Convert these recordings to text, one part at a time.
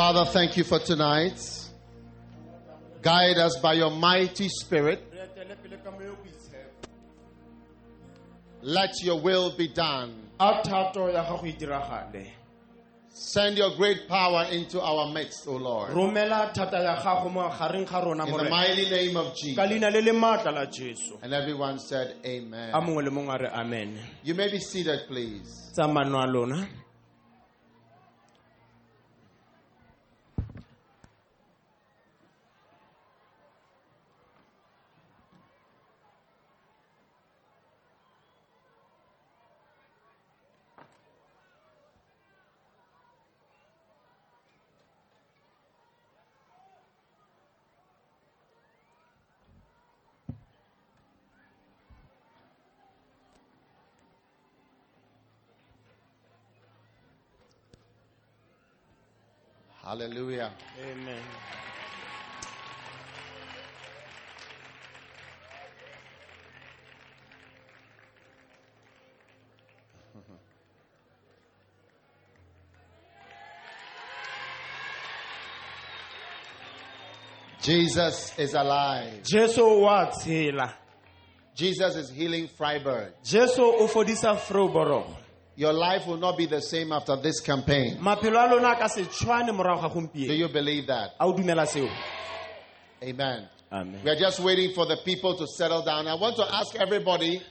Father, thank you for tonight. Guide us by your mighty spirit. Let your will be done. a thato ya gago diragale Send your great power into our midst, O Lord. romela thata ya gago mo gareng ga rona In the mighty name of Jesus. leina le le maatla la jesu And everyone said, Amen. a mongwe le mongwe a re amen You may be seated, please. Hallelujah. amen Jesus is alive. jesu wa tshela Jesus is healing Vryburg. jesu o fodisa froborogo Your life will not be the same after this campaign. maphelo a lona a ka se tshwane morago ga Do you believe that? a o dumela seo Amen. amen We are just waiting for the people to settle down. I want to ask everybody,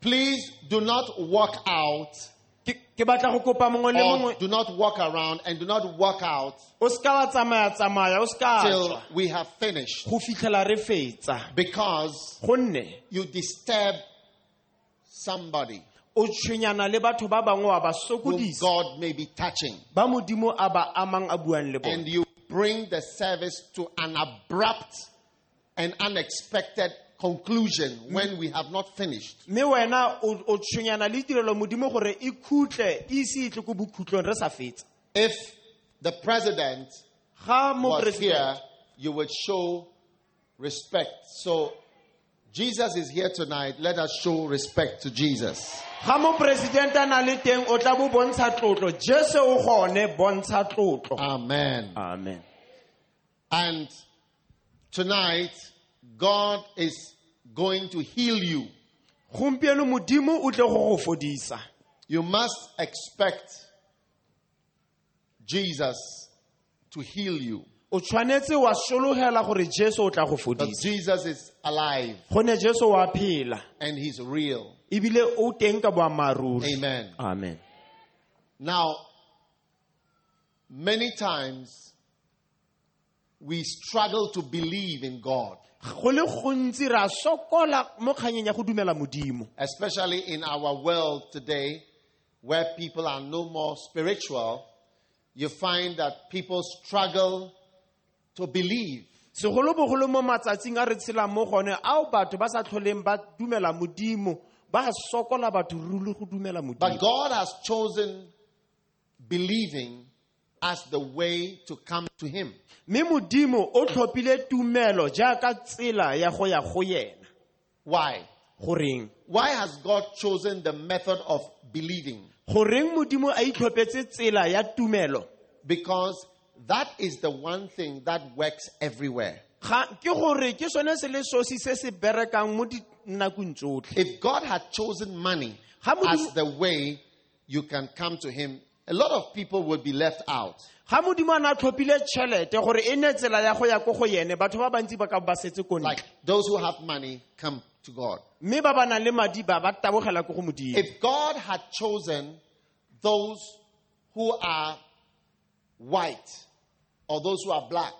please do not walk out ke ke batla go kopa mongwe le or do not walk around and do not walk out o seka wa tsamaya tsamaya o seka till we have finished go fitlhela re fetsa because you disturb somebody o tshwenyana le batho ba bangwe wa ba whom God may be touching ba modimo a ba amang a buang le and you bring the service to an abrupt and unexpected conclusion when we have not finished. mme wena o o tshwenyana le tirelo modimo gore khutle ise tle ko bokhutlong re sa fetsa If the president was here, you would show respect. So Jesus is here tonight. Let us show respect to Jesus. Ga moporesidente a na le teng o tla bo bontsha tlotlo jesu o gone bontsha tlotlo Amen. amen And tonight, God is going to heal you. gompieno modimo o tle go go fodisa You must expect Jesus to heal you. O tshwanetse wa sologela gore jesu o tla go But fodisa Jesus is alive gone jesu wa phela and he's real. ebile o teng ka boammaaruri Amen. amen Now, many times we struggle to believe in God, go le gontsi re a sokola mo kganyeng ya go dumela modimo especially in our world today where people are no more spiritual. You find that people struggle to believe. segolobogolo mo matsatsing a re tshelang mo gone ao batho ba sa tlholeng ba dumela modimo ba sokola batho ruri go dumela But modimo God has chosen believing as the way to come to Him. mme modimo o tlhophile tumelo jaaka tsela ya go ya go yena Why? goreng Why has God chosen the method of believing? goreng modimo a itlhophetse tsela ya tumelo Because that is the one thing that works everywhere. ga ke gore ke sone se le sosi se se berekang mo dinakong tsotlhe If God had chosen money as the way you can come to Him, a lot of people would be left out. ga modimo a ne a tlhophile tšhelete gore ne tsela ya go ya ko go yene batho ba bantsi ba ka ba setse ko ntle Like those who have money come to God. mme ba ba nang le madi ba ba tabogela ko go modimo If God had chosen those who are white, or those who are black,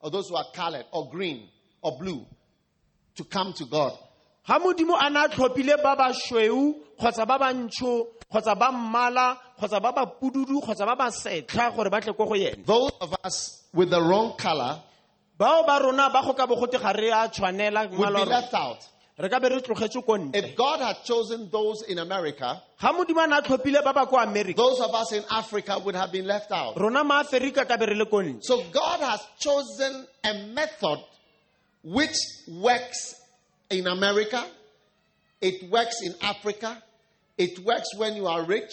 or those who are colored, or green, or blue, to come to God, ga modimo a ne a tlhophile ba ba sweu kgotsa ba bantsho kgotsa ba mmala kgotsa ba ba pududu kgotsa ba ba setlha gore ba tle ko go yena Those of us with the wrong color bao ba rona ba go ka bogote ga re a tshwanela would mmala be wa rona. left out. Re ka be re tlogetse ko ntle. If God had chosen those in America, ga modimo a ne a tlhophile ba ba ko america. those of us in Africa would have been left out. rona maaferika ka be re le ko ntle. So God has chosen a method which works in America, it works in Africa, it works when you are rich,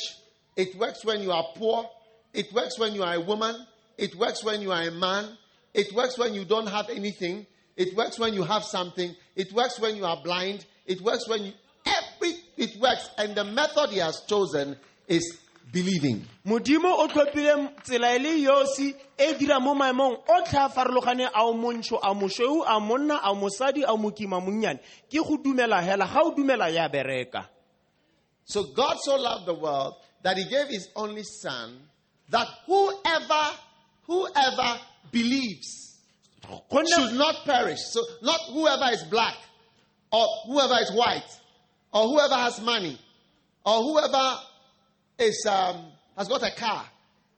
it works when you are poor, it works when you are a woman, it works when you are a man, it works when you don't have anything, it works when you have something, it works when you are blind, it works when you every it works. And the method he has chosen is believing. modimo o tlhophile tsela e le yosi e dira mo maemong. Otlhe a farologane a o montsho a mosweu a monna a mosadi a mokima monnyane. Ke go dumela hela. Ga o dumela ya bereka. So God so loved the world that he gave his only son that whoever whoever believes should not perish. So not whoever is black or whoever is white or whoever has money or whoever is um, has got a car.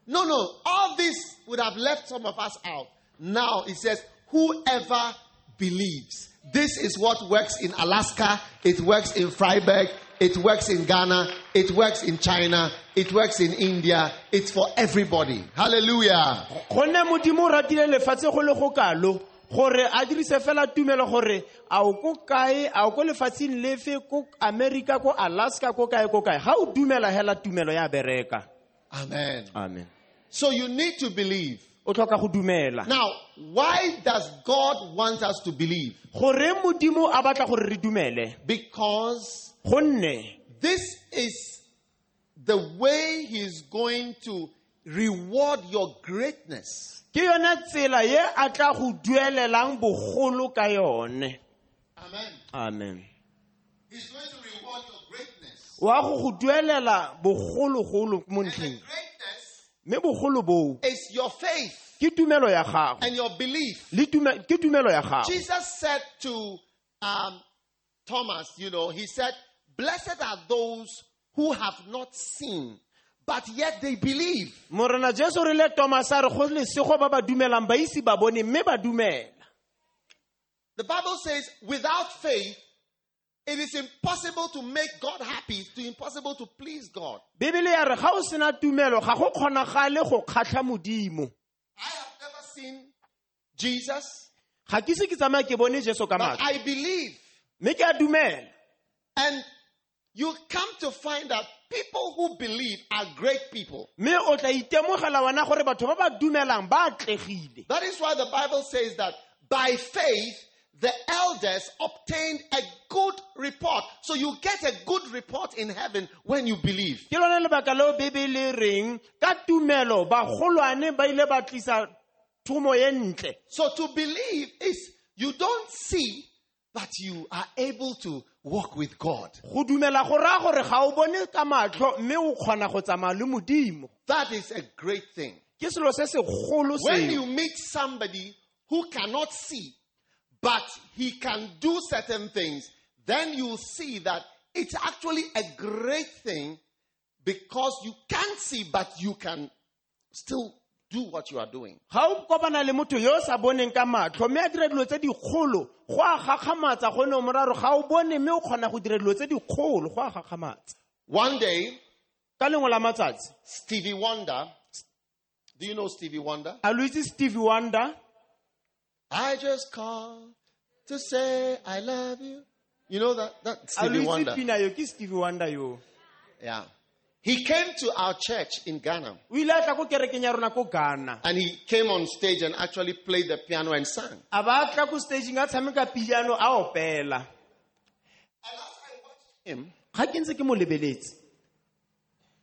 No, no, all this would have left some of us out. Now it says whoever believes. This is what works in Alaska, it works in Vryburg, it works in Ghana, it works in China, it works in India. It's for everybody. Hallelujah. gonne modimo o ratile lefatshe go le go kalo gore a dirise fela tumelo gore a o ko kae a o ko lefatsheng lefe ko america ko alaska ko kae ko kae ga o dumela hela tumelo ya bereka Amen. amen So you need to believe. o tlhoka go dumela Now, why does God want us to believe? gore modimo a batla gore re dumele Because gonne this is the way He's going to reward your greatness. ke yone tsela ye a tla go duelelang bogolo ka yone Amen. amen He's going to reward your greatness. wa go go duelela bogologolo mo And ntlheng greatness mme bogolo boo is your faith ke tumelo ya gago and your belief. le ke tumelo ya gago Jesus said to um, Thomas, you know, he said, Blessed are those who have not seen, but yet they believe. morena jesu re le thomas a re go lesego ba ba dumelang ba ise ba bone mme ba dumela The Bible says, without faith, it is impossible to make God happy, it's impossible to please God. bebele ya re ga o sena tumelo ga go kgonagale go kgatlha modimo I have never seen Jesus, ga ke se ke tsamaya ke bone jesu ka but matlho I believe. mme ke a dumela And you come to find that people who believe are great people. mme o tla itemogela wena gore batho ba ba dumelang ba atlegile That is why the Bible says that by faith, the elders obtained a good report. So you get a good report in heaven when you believe. ke lone lebaka leo bebele reng ka tumelo bagolwane ba ile ba tlisa thomo ye ntle So to believe is you don't see, but you are able to walk with God. go dumela go raya gore ga o bone ka matlho mme o kgona go tsamaya le modimo That is a great thing. ke selo se segolo When you meet somebody who cannot see, but he can do certain things, then you'll see that it's actually a great thing because you can't see, but you can still do what you are doing. ga o kopana le motho yo o sa boneng ka matlho mme a dira dilo tse dikgolo go a gakgamatsa gonne o moraro ga o bone mme o kgona go dira dilo tse dikgolo go a gakgamatsa One day, ka lengwe la matsatsi Stevie Wonder, do you know Stevie Wonder? a lo itse stevie wonder I just call to say I love you. You know that? That Stevie Wonder. pina yo ke stevie wonder yo Yeah. He came to our church in Ghana. o ile a tla ko kerekeng ya rona ko ghana. And he came on stage and actually played the piano and sang. a ba tla ko stageng a tshameka piano a opela. Him, ga ke ntse ke mo lebeletse.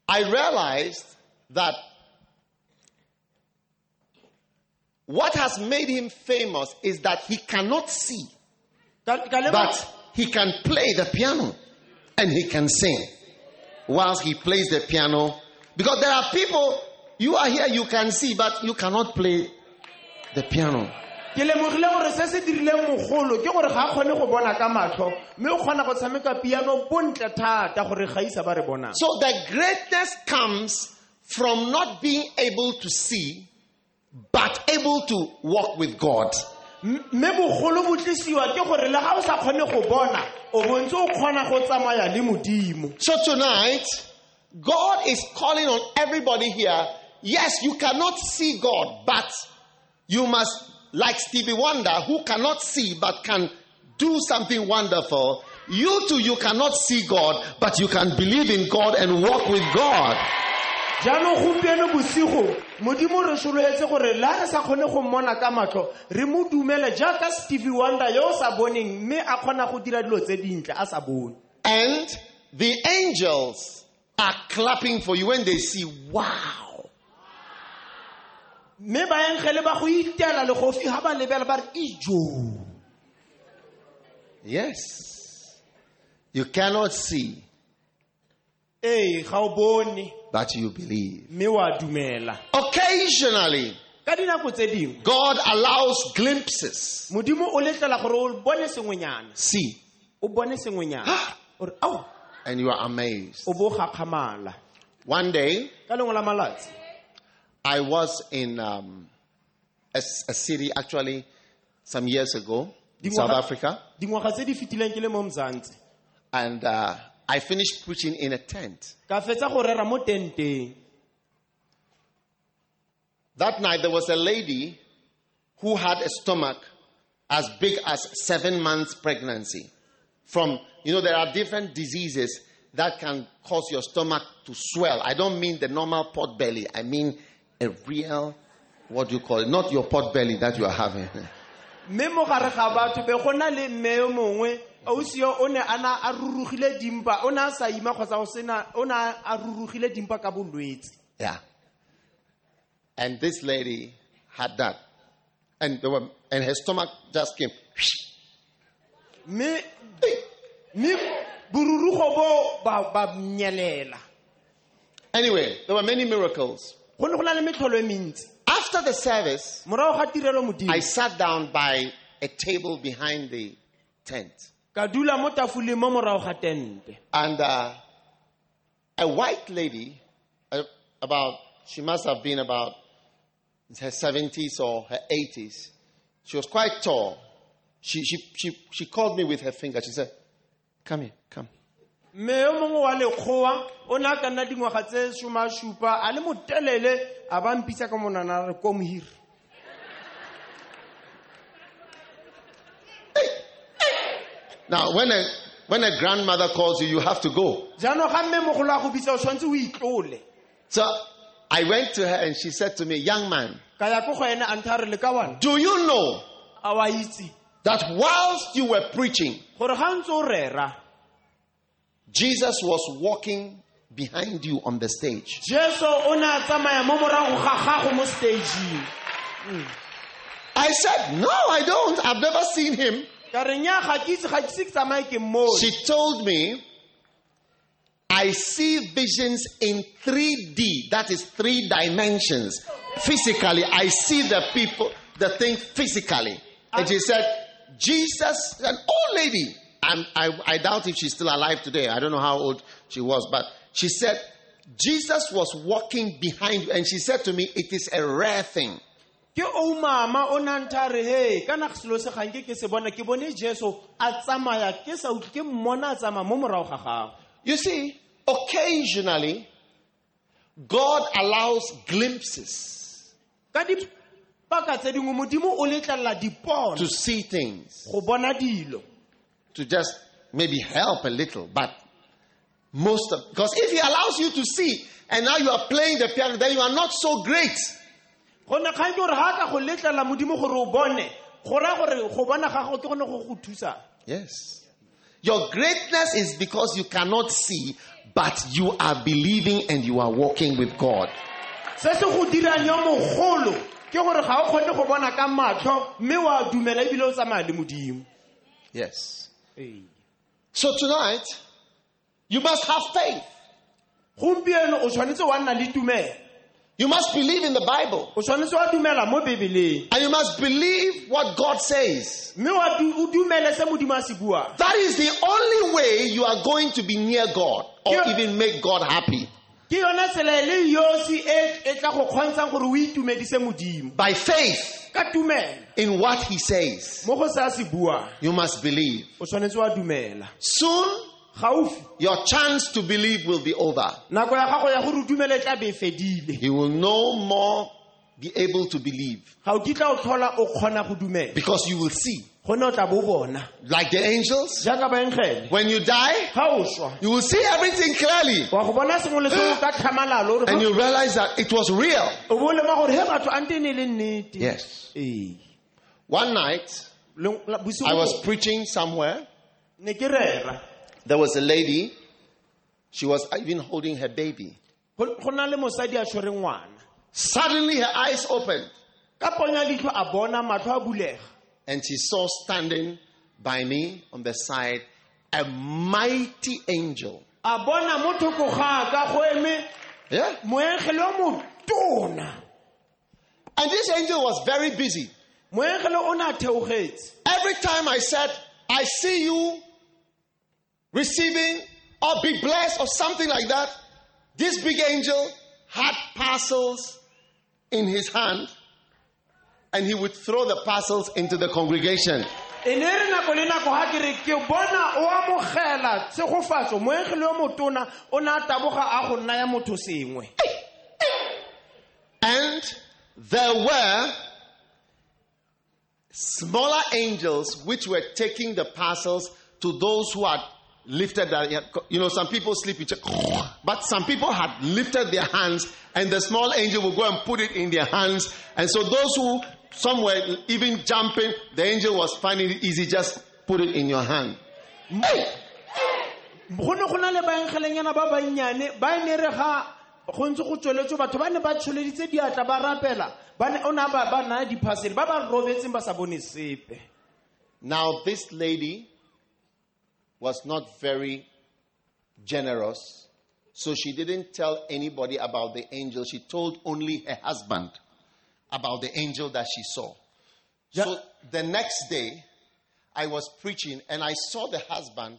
I realized that what has made him famous is that he cannot see, Ka- ka lema- but he can play the piano and he can sing whilst he plays the piano. Because there are people, you are here, you can see, but you cannot play the piano. ke lemogile gore se se dirileng mogolo ke gore ga a kgone go bona ka matlho mme o kgona go tshameka piano bontle thata gore ba re bonang So the greatness comes from not being able to see, but able to walk with God. Mme bogolo bo tlisiwa ke gore le ga o sa kgone go bona o bontse o kgona go tsamaya le modimo So tonight, God is calling on everybody here. Yes, you cannot see God, but you must, like Stevie Wonder, who cannot see but can do something wonderful. You too, you cannot see God, but you can believe in God and walk with God. Jaanong gompieno bosigo modimo re sologetse gore le ga re sa kgone go mmona ka matlho re mo dumele jaaka stevie wonder yo o sa boneng mme a kgona go dira dilo tse dintle a sa bone And the angels are clapping for you when they see, wow. mme ba go itela legofi ga ba lebela ba re ijo Yes. You cannot see, ee ga o bone. You believe. mme wa dumela. Occasionally, ka dinako tse dingwe God allows glimpses. modimo o letlela gore o bone sengwenyana. See, o bone sengwenyana. Ore ao and you are amazed. o bo gakgamala. One day, ka lengwe la malatsi I was in um, a, a city actually some years ago in South Africa, dingwaga tse di fetileng ke le mo mzantsi and uh, I finished preaching in a tent. ka fetsa go rera mo tenteng That night, there was a lady who had a stomach as big as seven months pregnancy. From, you know, there are different diseases that can cause your stomach to swell. I don't mean the normal pot belly, I mean a real, what do you call it? Not your pot belly that you are having. mme mo gare ga batho be go na le mme yo mongwe ausi yo o ne a na a rurugile dimpa o ne a sa ima kgotsa o sena o ne a rurugile dimpa ka bolwetse Yeah. And this lady had that. And, there were, and her stomach just came. mme mme borurugo bo ba ba nyelela Anyway, there were many miracles. go ne go na le metlholo e mentsi After the service, morago ga tirelo modimo I sat down by a table behind the tent. Ka dula mo tafoleng mo morago ga tente And uh, a white lady, uh, about, she must have been about her 70s or her 80s. She was quite tall. She, she, she, she called me with her finger. She said, Come here, come. mme yo mongwe wa lekgowa o ne a ka nna dingwaga tse šomasupa a le motelele a ba mpitsa ka monana a re ko mohiri Now, when a, when a grandmother calls you, you have to go. jaanong ga mme mogolo a go bitsa o tshwanetse o itlole So I went to her and she said to me, Young man, ka ya ko go ene a ntha a re le ka bana do you know a wa itse that whilst you were preaching, gore ga ntse o rera Jesus was walking behind you on the stage? jesu o ne a tsamaya mo morago ga gago mo stageng I said, No, I don't. I've never seen him. Ka re nya ga ke itse ga ke ise ke tsamaye ke mmone She told me, I see visions in 3D, that is three dimensions. Physically, I see the people, the thing physically. And she said, Jesus, an old lady, and I, I doubt if she's still alive today. I don't know how old she was, but she said, Jesus was walking behind you. And she said to me, It is a rare thing. Ke o mama o na ntha he kana selo se gang ke ke se bona ke bone jesu a tsamaya ke sa utlwe ke mmona a tsamaya mo morago ga gago. You see, occasionally, God allows glimpses ka dipaka tse dingwe modimo o letlelela to see things, go bona dilo. To just maybe help a little, but most of because if He allows you to see and now you are playing the piano, then you are not so great. Kgang ke gore ga ka go letlelela modimo gore o bone go raya gore go bona gago ke gone go go thusa Yes. Your greatness is because you cannot see, but you are believing and you are walking with God. se se go dirang yo mogolo ke gore ga o kgone go bona ka matlho mme wa dumela ebile o tsamaya le modimo Yes. So tonight, you must have faith. gompieno o tshwanetse wa nna le tumelo You must believe in the Bible. o tshwanetse wa dumela mo bebeleng And you must believe what God says. mme wa du- o dumele se modimo a se buang That is the only way you are going to be near God or even make God happy. ke yona tsela le yosi tla go kgontshang gore o itumedise modimo By faith in what He says, mo go se a se buang you must believe. o tshwanetse wa dumela Soon, your chance to believe will be over. nako ya gago ya gore o dumele tla be fedile. You will no more be able to believe. Ga o kitla o tlhola o kgona go dumela. Because you will see. gonne o tla bo bona. Like the angels, when you die, ga o swa you will see everything clearly. Wa go bona sengwe le sengwe ka tlhamalalo and you realize that it was real. o bo lema gore he batho ante ne le nnete. Yes. One night, Le- la- bosigo I was preaching somewhere. Ne ke rera There was a lady, she was even holding her baby. go go na le mosadi a tshwereng ngwana Suddenly, her eyes opened ka ponya leitlho a bona matlho a bulega and she saw standing by me on the side a mighty angel. a bona mo thoko ga ka go eme Yeah. moengele wa motona And this angel was very busy. moengele o ne a theogetse Every time I said, I see you receiving or be blessed or something like that, this big angel had parcels in his hand and he would throw the parcels into the congregation. ne re nako le nako ga ke re ke bona o amogela tshegofatso moengele yo motona o ne a taboga a go naya motho sengwe And there were smaller angels which were taking the parcels to those who had lifted that. you know some people sleep each but some people had lifted their hands and the small angel will go and put it in their hands. And so those who some were even jumping the angel was finding it easy just put it in your hand. Go ne go na le baengelenyana ba bannyane ba ne re ga go ntse go tsweletswe batho ba ne ba tsholeditse diatla ba rapela o ne ba naya diphasele ba ba robetseng ba sa bone sepe. Now this lady was not very generous so she didn't tell anybody about the angel she told only her husband about the angel that she saw so the next day i was preaching and i saw the husband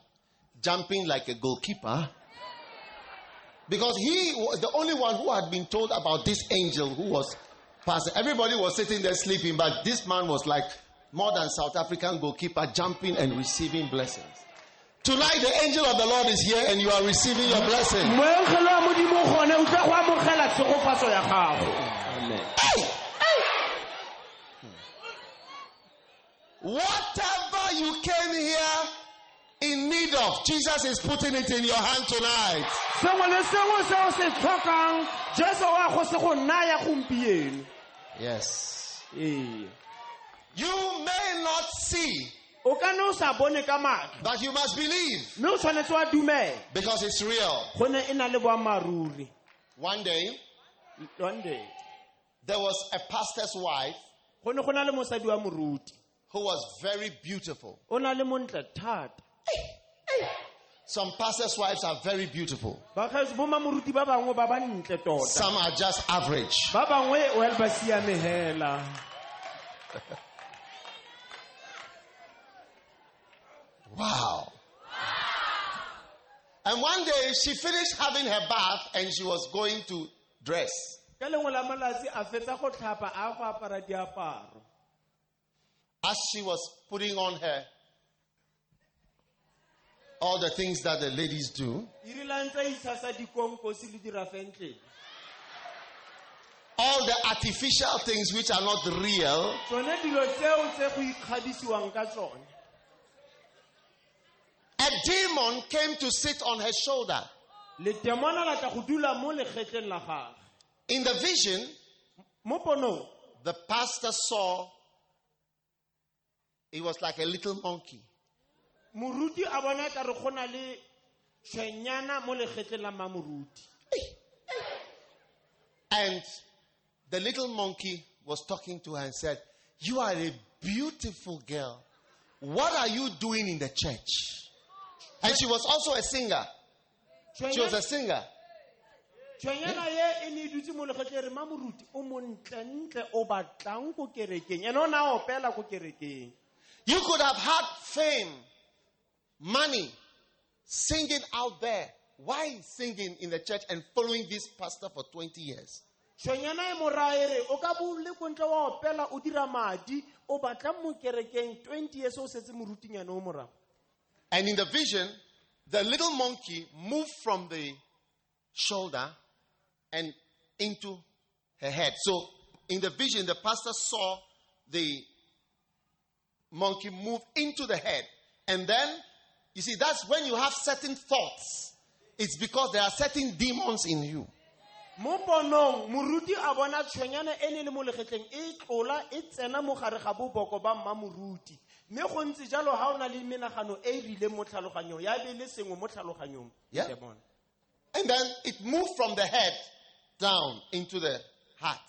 jumping like a goalkeeper because he was the only one who had been told about this angel who was passing. Everybody was sitting there sleeping, but this man was like more than South African goalkeeper jumping and receiving blessings. Tonight, the angel of the Lord is here and you are receiving your blessing. moengele wa modimo gone o tla go amogela tshegofatso ya gago Whatever you came here in need of, Jesus is putting it in your hand tonight. sengwe le sengwe se o se tlhokang jesu wa go se go naya gompieno Yes. You may not see, o ka ne o sa bone ka matlho. But you must believe. Mme o tshwanetse wa because it's real. go ne na le boammaaruri. One day, one day. there was a pastor's wife go ne go na le mosadi wa moruti. who was very beautiful. o na le montle thata. Some pastors' wives are very beautiful. bagaetso bo mamoruti ba bangwe ba ba ntle tota. Some are just average. ba bangwe well ba siame hela Wow. And one day she finished having her bath and she was going to dress. ka lengwe la malatsi a fetsa go tlhapa a go apara diaparo. As she was putting on her all the things that the ladies do, irilang tsa itshasa dikonkosi le dirafentleng all the artificial things which are not real, tsone dilo tseo tse go ikgabisiwang ka tsone a demon came to sit on her shoulder. letemona la tla go dula mo legetleng la gage In the vision, the pastor saw it was like a little monkey. moruti a bona ka re go na le tshwenyana mo legetleng la mamoruti And the little monkey was talking to her and said, You are a beautiful girl. What are you doing in the church? And she was also a singer. She was a singer. tshwenyana ye ne dutse mo legetle re mamoruti o montlentle o batlang ko kerekeng ene o ne a opela ko kerekeng You could have had fame, money, singing out there. Why singing in the church and following this pastor for 20 years? tshwenyana e morae o ka bo le ko wa opela o dira madi o batla mo kerekeng 20 years o setse morutinyane o morago And in the vision, the little monkey moved from the shoulder and into her head. So in the vision, the pastor saw the monkey move into the head. And then, you see, that's when you have certain thoughts. It's because there are certain demons in you. mo ponong moruti a bona tshwenyana e ne le mo legetleng e tlola e tsena mo gare ga boboko ba mmamoruti mme go ntse jalo ga o na le menagano e e rileng mo tlhaloganyong ya be le sengwe mo tlhaloganyong Yeah. Demon. And then it moved from the head down into the heart.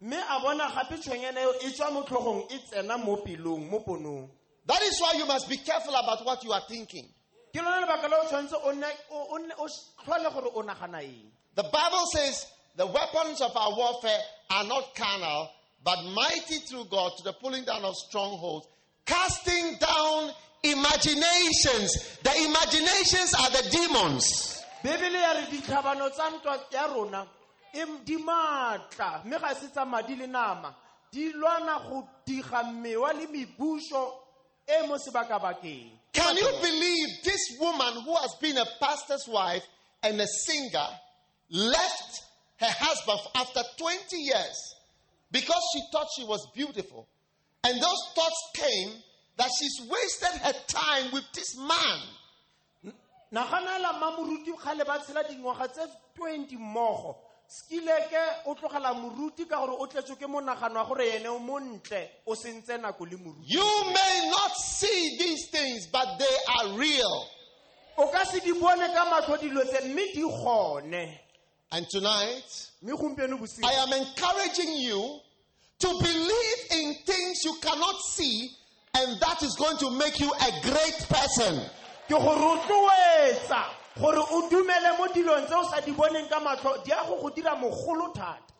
mme a bona gape tshwenyana eo e tswa mo tlhogong e tsena mo pelong mo ponong That is why you must be careful about what you are thinking. ke lona lebaka le o tshwanetse o nne- o- o nne- o tlhole gore o nagana eng The Bible says the weapons of our warfare are not carnal, but mighty through God to the pulling down of strongholds, casting down imaginations. The imaginations are the demons. bebele ya re ditlhabano tsa ntwa ya rona em- di maatla mme ga se tsa madi le nama di lwana go diga mmewa le mebuso mo sebakabakeng Can you believe this woman who has been a pastor's wife and a singer left her husband after 20 years because she thought she was beautiful? And those thoughts came that she's wasted her time with this man. naganela mmamoruti kgale ba tshela dingwaga tse 20 mmogo skileke o tlogela moruti ka gore o tletswe ke monagano wa gore ene o montle o sentse nako le moruti You may not see these things, but they are real. o ka se di bone ka matlho dilo tse mme di gone And tonight, mme gompieno bosigo I am encouraging you to believe in things you cannot see, and that is going to make you a great person. ke go rotloetsa gore o dumele mo dilong tse o sa di boneng ka matlho di a go go dira mogolo thata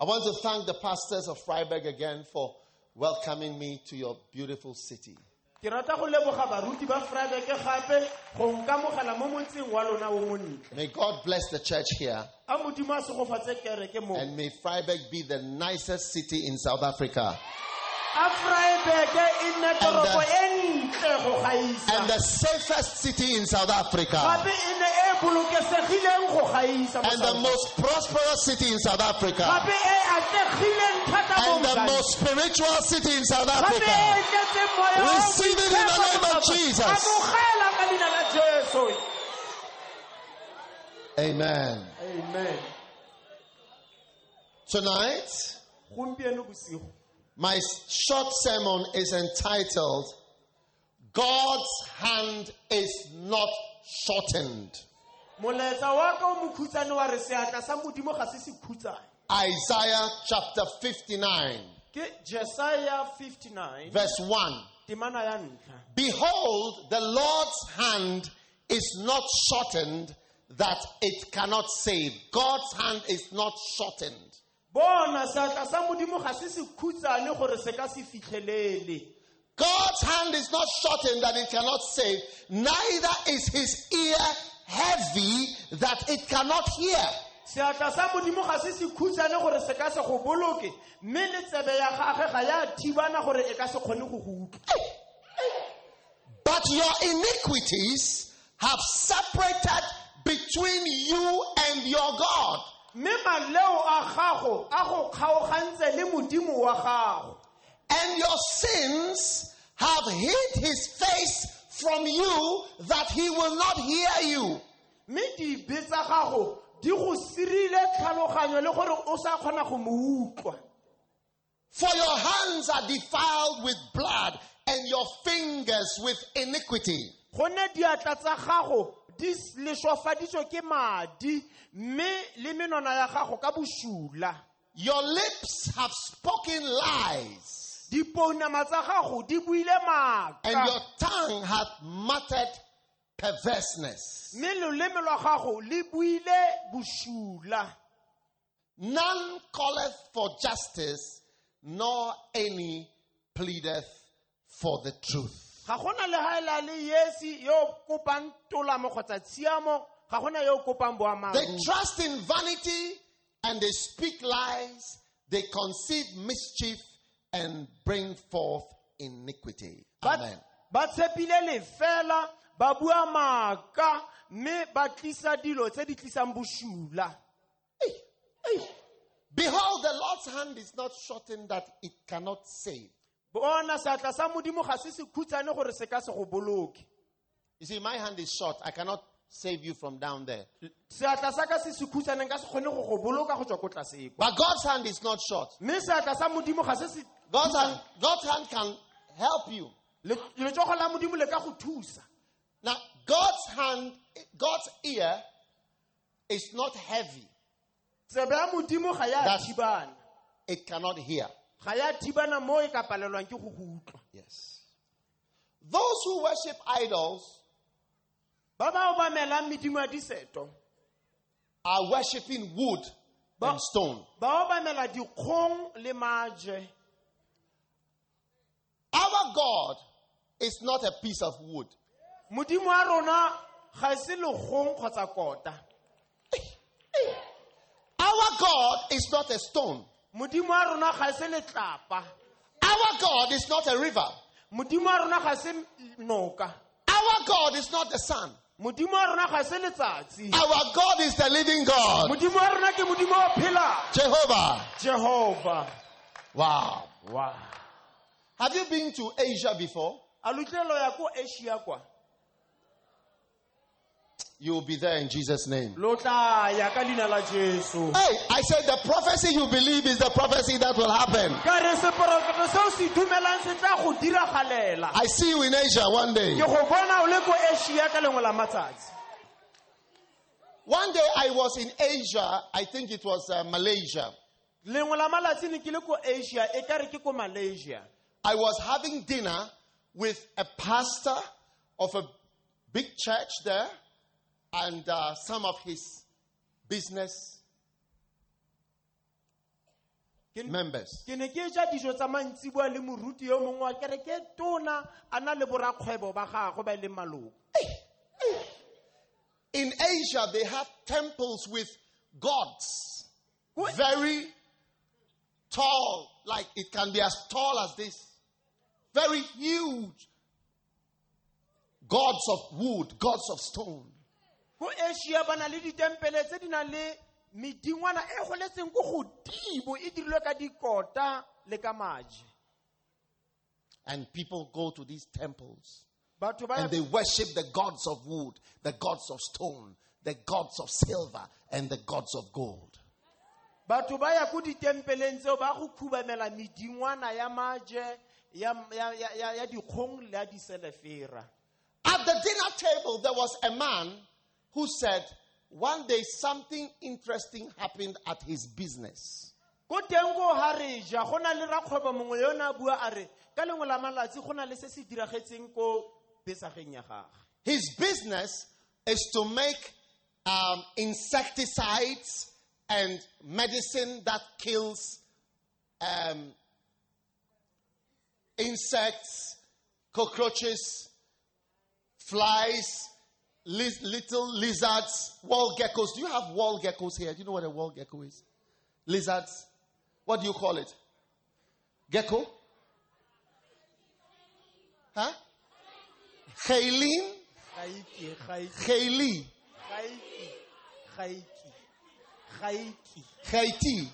I want to thank the pastors of Vryburg again for welcoming me to your beautiful city. Ke rata go leboga baruti ba gape go mo montseng wa lona o montle May God bless the church here, a modimo a segofatse kereke mo. And may Vryburg be the nicest city in South Africa. A fraebeke e nne toropo And e ntle go gaisa. and the safest city in South Africa. Gape e ne e bolokesegileng go gaisa mo and the most prosperous city in South Africa. Gape e atlegileng thata mo and the most spiritual city in South Africa. tletseng Receive it in the name of Jesus. amogela ka leina la jesu Amen. amen Tonight, my short sermon is entitled God's hand is not shortened. moletsa wa ka o mokhutsane wa re seatla sa modimo ga se se khutsane Isaiah chapter 59, ke jesaja 59 verse 1. temana ya ntlha Behold, the Lord's hand is not shortened that it cannot save. God's hand is not shortened. bona seatla sa modimo ga se se khutsane gore se ka se fitlhelele God's hand is not shortened that it cannot save, neither is his ear heavy that it cannot hear. Seatla sa modimo ga se se khutsane gore se ka se go boloke mme le tsebe ya gage ga ya thibana gore e ka se kgone go go utlwa But your iniquities have separated between you and your God. mme maleo a gago a go kgaogantse le modimo wa gago And your sins have hid his face from you that he will not hear you. mme dibe tsa gago di go sirile tlhaloganyo le gore o sa kgona go mo utlwa. For your hands are defiled with blood and your fingers with iniquity. gonne diatla tsa gago di leswafaditswe ke madi mme le menwana ya gago ka bosula Your lips have spoken lies, dipounama tsa gago di buile and your tongue hath muttered perverseness. mme loleme lwa gago le buile bošula None calleth for justice, nor any pleadeth for the truth. ga gona le ga la le yesi yo kopang tolamo kgotsa tshiamo ga gona yo kopang They trust in vanity and they speak lies. They conceive mischief and bring forth iniquity. Amen. ba tshepile lefela ba bua maaka mme ba tlisa dilo tse di tlisang bošula Behold, the Lord's hand is not shortened that it cannot save. bona seatla sa modimo ga se se khutshwane gore se ka se go boloke You see, my hand is short. I cannot save you from down there. seatla sa ka se se khutshwaneng ka se kgone go go boloka go tswa ko tlaseko But God's hand is not short. mme seatla sa modimo ga se se God's hand, God's hand can help you. Le- letsogo la modimo le ka go thusa Now, God's hand, God's ear is not heavy. tsebe ya modimo That's- It cannot hear. ga ya thibana mo ka palelwang ke go go utlwa Yes. Those who worship idols ba ba obamelang medimo ya diseto are worshiping wood and stone. ba obamela dikgong le maje Our God is not a piece of wood. Modimo wa rona ga se legong kgotsa kota Our God is not a stone. modimo wa rona ga se letlapa Our God is not a river. modimo wa rona ga se noka Our God is not the sun. modimo wa rona ga se letsatsi Our God is the living God. modimo wa rona ke modimo o phelang Jehovah. jehova Wow. wow Have you been to Asia before? a lotlelo ya ko asia kwa You will be there in Jesus' name. lo tla ya ka leina la jesu Hey, I said the prophecy you believe is the prophecy that will happen. ka re seporofeto seo se dumelang se tla go diragalela I see you in Asia one day. ke go bona o le ko asia ka lengwe la matsatsi One day I was in Asia, I think it was uh, Malaysia. lengwe la malatsi ne ke le ko asia ka re ke ko malaysia I was having dinner with a pastor of a big church there and uh, some of his business members. ke ne ke ja dijo tsa mantsibua le moruti yo mongwe wa kere ke tona a na le borakgwebo ba gagwe ba leng maloko In Asia, they have temples with gods. Very tall, like it can be as tall as this. Very huge. Gods of wood, gods of stone. Asia ba na le ditempele tse di le medingwana e goletseng ko godimo e dirilwe ka dikota le ka maje. And people go to these temples. And they worship the gods of wood, the gods of stone, the gods of silver, and the gods of gold. batho ba ya ko ditempeleng tseo ba go khubamela medingwana ya maje ya, ya, ya, ya, ya dikgong le ya diselefera. At the dinner table, there was a man who said, One day something interesting happened at his business. ko teng ko ha re ja go na le rakgwebo mongwe yo na bua a re ka lengwe la malatsi go na le se se diragetseng ko besageng ya gage His business is to make um, insecticides and medicine that kills um, insects, cockroaches, flies, little lizards, wall geckos. Do you have wall geckos here? Do you know what a wall gecko is? Lizards. What do you call it? Gecko? Huh? Hailin? gaiki gaiki Haili? gaiki gaiki Haiti?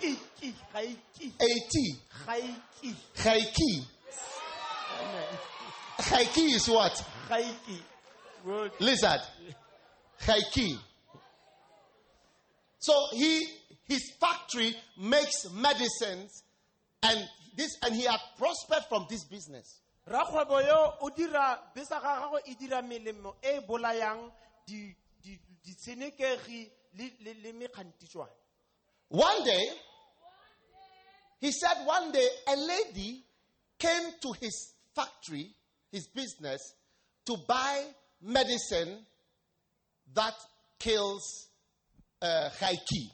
gaiki gaiki Haiti? gaiki Haiki? Haiki is what? gaiki Lizard. Haiki. So he his factory makes medicines and this and he had prospered from this business. rakgwebo yo o dira besa ga e dira melemo e bolayang di- di- ditshenekegi le- le le mekgantitšwana One day, he said one day a lady came to his factory, his business, to buy medicine that kills uh, Haiki.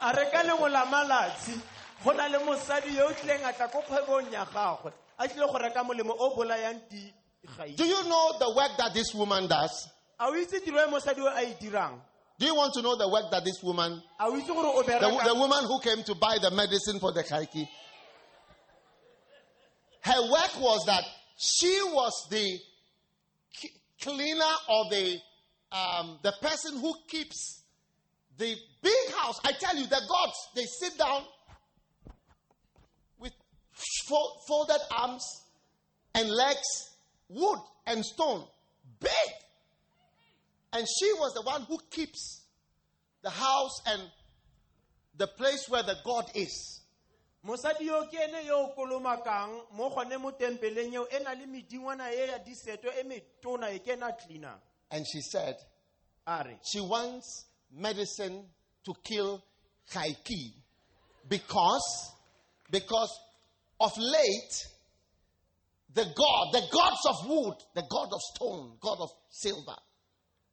a re ka lengwe la malatsi go na le mosadi yo o tlileng a tla ko kgwebong ya gagwe a tlile go reka molemo o bolayang di Do you know the work that this woman does? a o itse tiro e mosadi o a e dirang Do you want to know the work that this woman, a o itse gore o the, bereka the woman who came to buy the medicine for the Haiki? Her work was that she was the cleaner or the um, the person who keeps the big house. I tell you, the gods they sit down with fo- folded arms and legs, wood and stone, big. And she was the one who keeps the house and the place where the God is. Mosadi yo ke ene yo o kolomakang mo gone mo tempeleng eo e na le medingwana e ya diseto e metona e ke ena cleaner And she said a re she wants medicine to kill Haiki because because of late the god, the gods of wood, the god of stone, god of silver,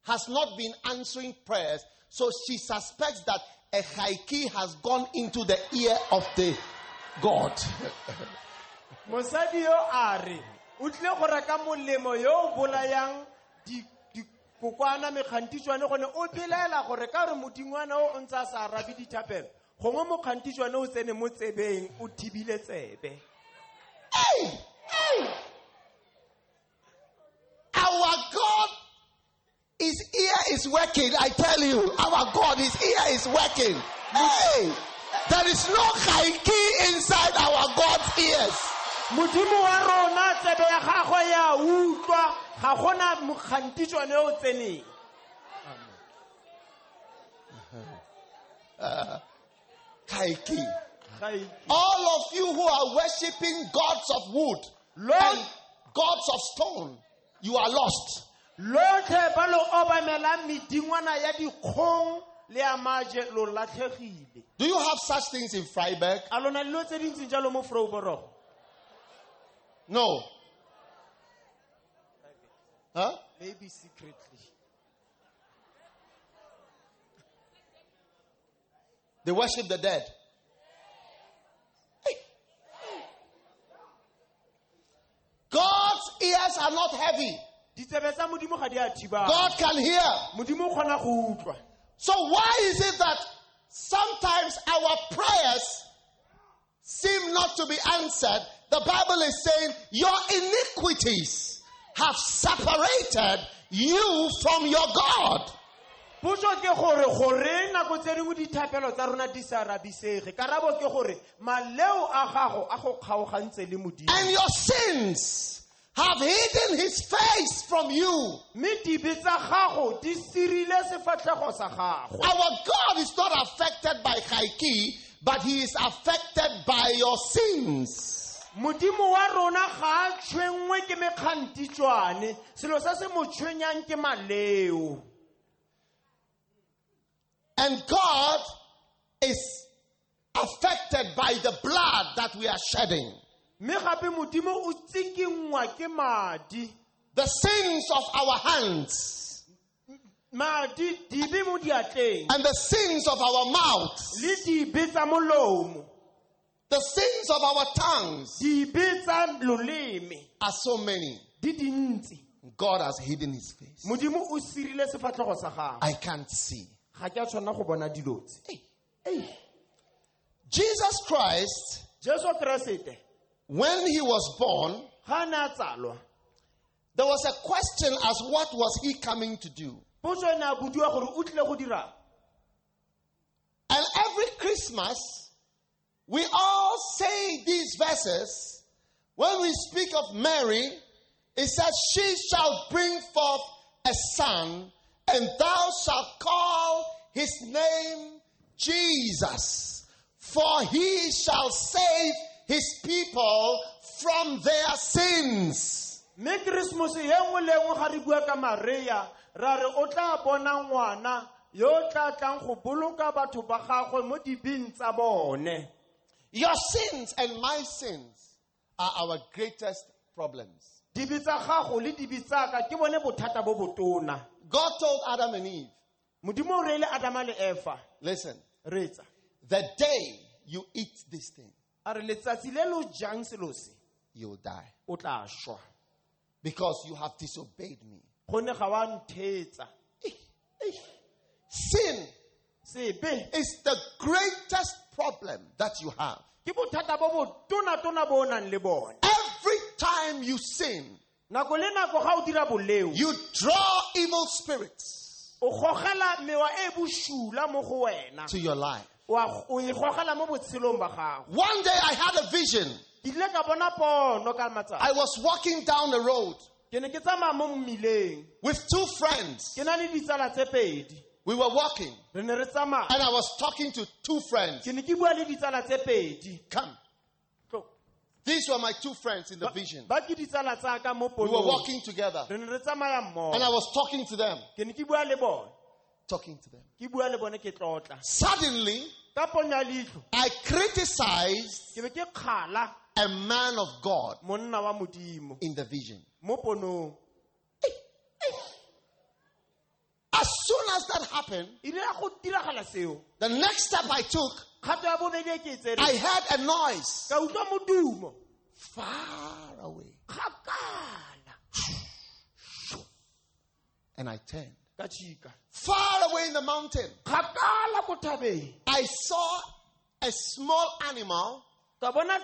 has not been answering prayers. So she suspects that a Haiki has gone into the ear of the god. mosadi yo a re o tlile go reka molemo yo o bolayang di- dikokwana mekgantitšwane gone o belaela gore ka gore modingwana o o ntse a sa arabe dithapelo gongwe mokgantitšwane o tsene mo tsebeng o thibile tsebe Hey! Hey! Our God, His ear is working. I tell you, our God, His ear is working. Hey! There is no key inside our God's ears. modimo wa rona tsebe ya gagwe ya utlwa ga gona mokgantitšwane o tseneng uh, Key. All of you who are worshiping gods of wood Lord- and gods of stone, you are lost. lotlhe ba lo obamelang medingwana ya dikgong le ya maje lo latlhegile Do you have such things in Vryburg? a lona dilo tse di ntseng jalo mo frauborogo No. Huh? maybe secretly They worship the dead. God's ears are not heavy. ditsebe tsa modimo ga di a thibang God can hear. Modimo o kgona go utlwa So why is it that sometimes our prayers seem not to be answered? The Bible is saying your iniquities have separated you from your God. potso ke gore gore nako tse dingwe dithapelo tsa rona di sa rabisege karabo ke gore maleo a gago a go kgaogantse le modimo And your sins have hidden his face from you. mme dibe tsa gago di sirile sefatlhego sa gago Our God is not affected by Haiki, but he is affected by your sins. modimo wa rona ga a tshwenngwe ke mekgantitswane selo se se mo tshwenyang ke maleo And God is affected by the blood that we are shedding. Mme gape modimo o tsikingwa ke madi. The sins of our hands madi dibe mo diatleng. and the sins of our mouths, le dibe tsa molomo. The sins of our tongues dibe tsa loleme. are so many. God has hidden his face. modimo o sirile sefatlhego sa gago I can't see. ga ke a tshwanela go bona dilo tse. Jesus Christ, when he was born, ga a ne a tsalwa there was a question as what was he coming to do? potso ne a bodiwa gore o tlile go dirang And every Christmas, we all say these verses. When we speak of Mary, it says, She shall bring forth a son, and thou shalt call his name Jesus, for he shall save his people from their sins. mme keresemose ye nngwe le nngwe ga re bua ka ra re o tla bona ngwana yo o tla tlang go boloka batho ba gagwe mo dibeng tsa bone Your sins and my sins are our greatest problems. dibe tsa gago le dibe tsaka ke bone bothata bo botona God told Adam and Eve, modimo o reile adama le efa listen, reetsa the day you eat this thing, a re letsatsi le lo jang selo se you'll die. o tla Because you have disobeyed me. gonne ga wa nthetsa Sin is the greatest problem that you have. ke bothata bo botona-tona bo o nang le bone Every time you sin, nako le nako ga o dira boleo you draw evil spirits o gogela mewa e mo go wena to your life. Wa- o gogela mo botshelong ba gago One day I had a vision. ke ile ka bona pono ka matsatsi I was walking down the road ke ne ke tsamaya mo mmileng with two friends. ke na le ditsala tse pedi We were walking, re ne re tsamaya and I was talking to two friends. ke ne ke bua le ditsala tse pedi Come. These were my two friends in the vision. ba ke ditsala tsa ka mo We were walking together, re ne re tsamaya and I was talking to them. Ke ne ke bua le bone Talking to them. ke bua le bone ke tlotla. Suddenly, ka pono ya leitlho I criticized ke be ke kgala a man of God in the vision. Eh, eh. As soon as that happened, rile go diragala seo. the next step I took, kgato ya bobedi ke tsere. I heard a noise. Ka utlwa modumo. Far away, and I turned. Far away in the mountain, I saw a small animal ka bona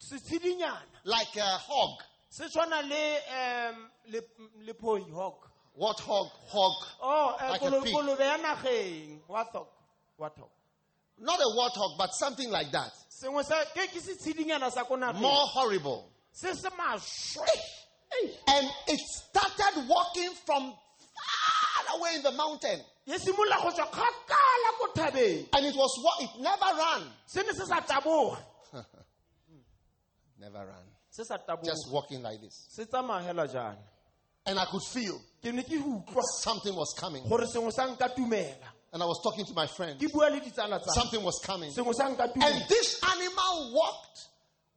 setshedinyana like a hog. se tshwana le lephoi hog What hog? Hog. oh eh, Like a pig. kolobe ya nageng warthog warthog Not a warthog, but something like that. sengwe sa ke ke setshedinyana sa ko nageng More horrible. se se maswe And it started walking from in the mountain. ye simolola go tswa kgakala ko thabeng And it was what? It never ran. se ne se sa taboga Never ran. se sa taboga Just walking like this. se tsamaya hela And I could feel ke ne ke utlwa something was coming. gore sengwe sa nka tumela And I was talking to my friend. ke bua le ditsala tsa Something was coming. sengwe sa nka And this animal walked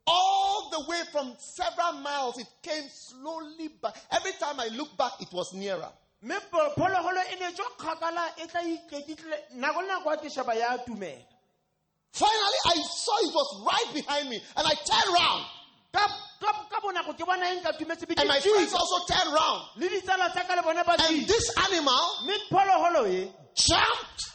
all the way from several miles. It came slowly back. Every time I looked back, it was nearer. Mme phologolo e ne tswa kgakala e tla iketlitle nako le nako a ke sheba ya tumela Finally, I saw it was right behind me. And I turned ke And my friends also turned around. le ditsala tsa ka le bone ba And this animal jumped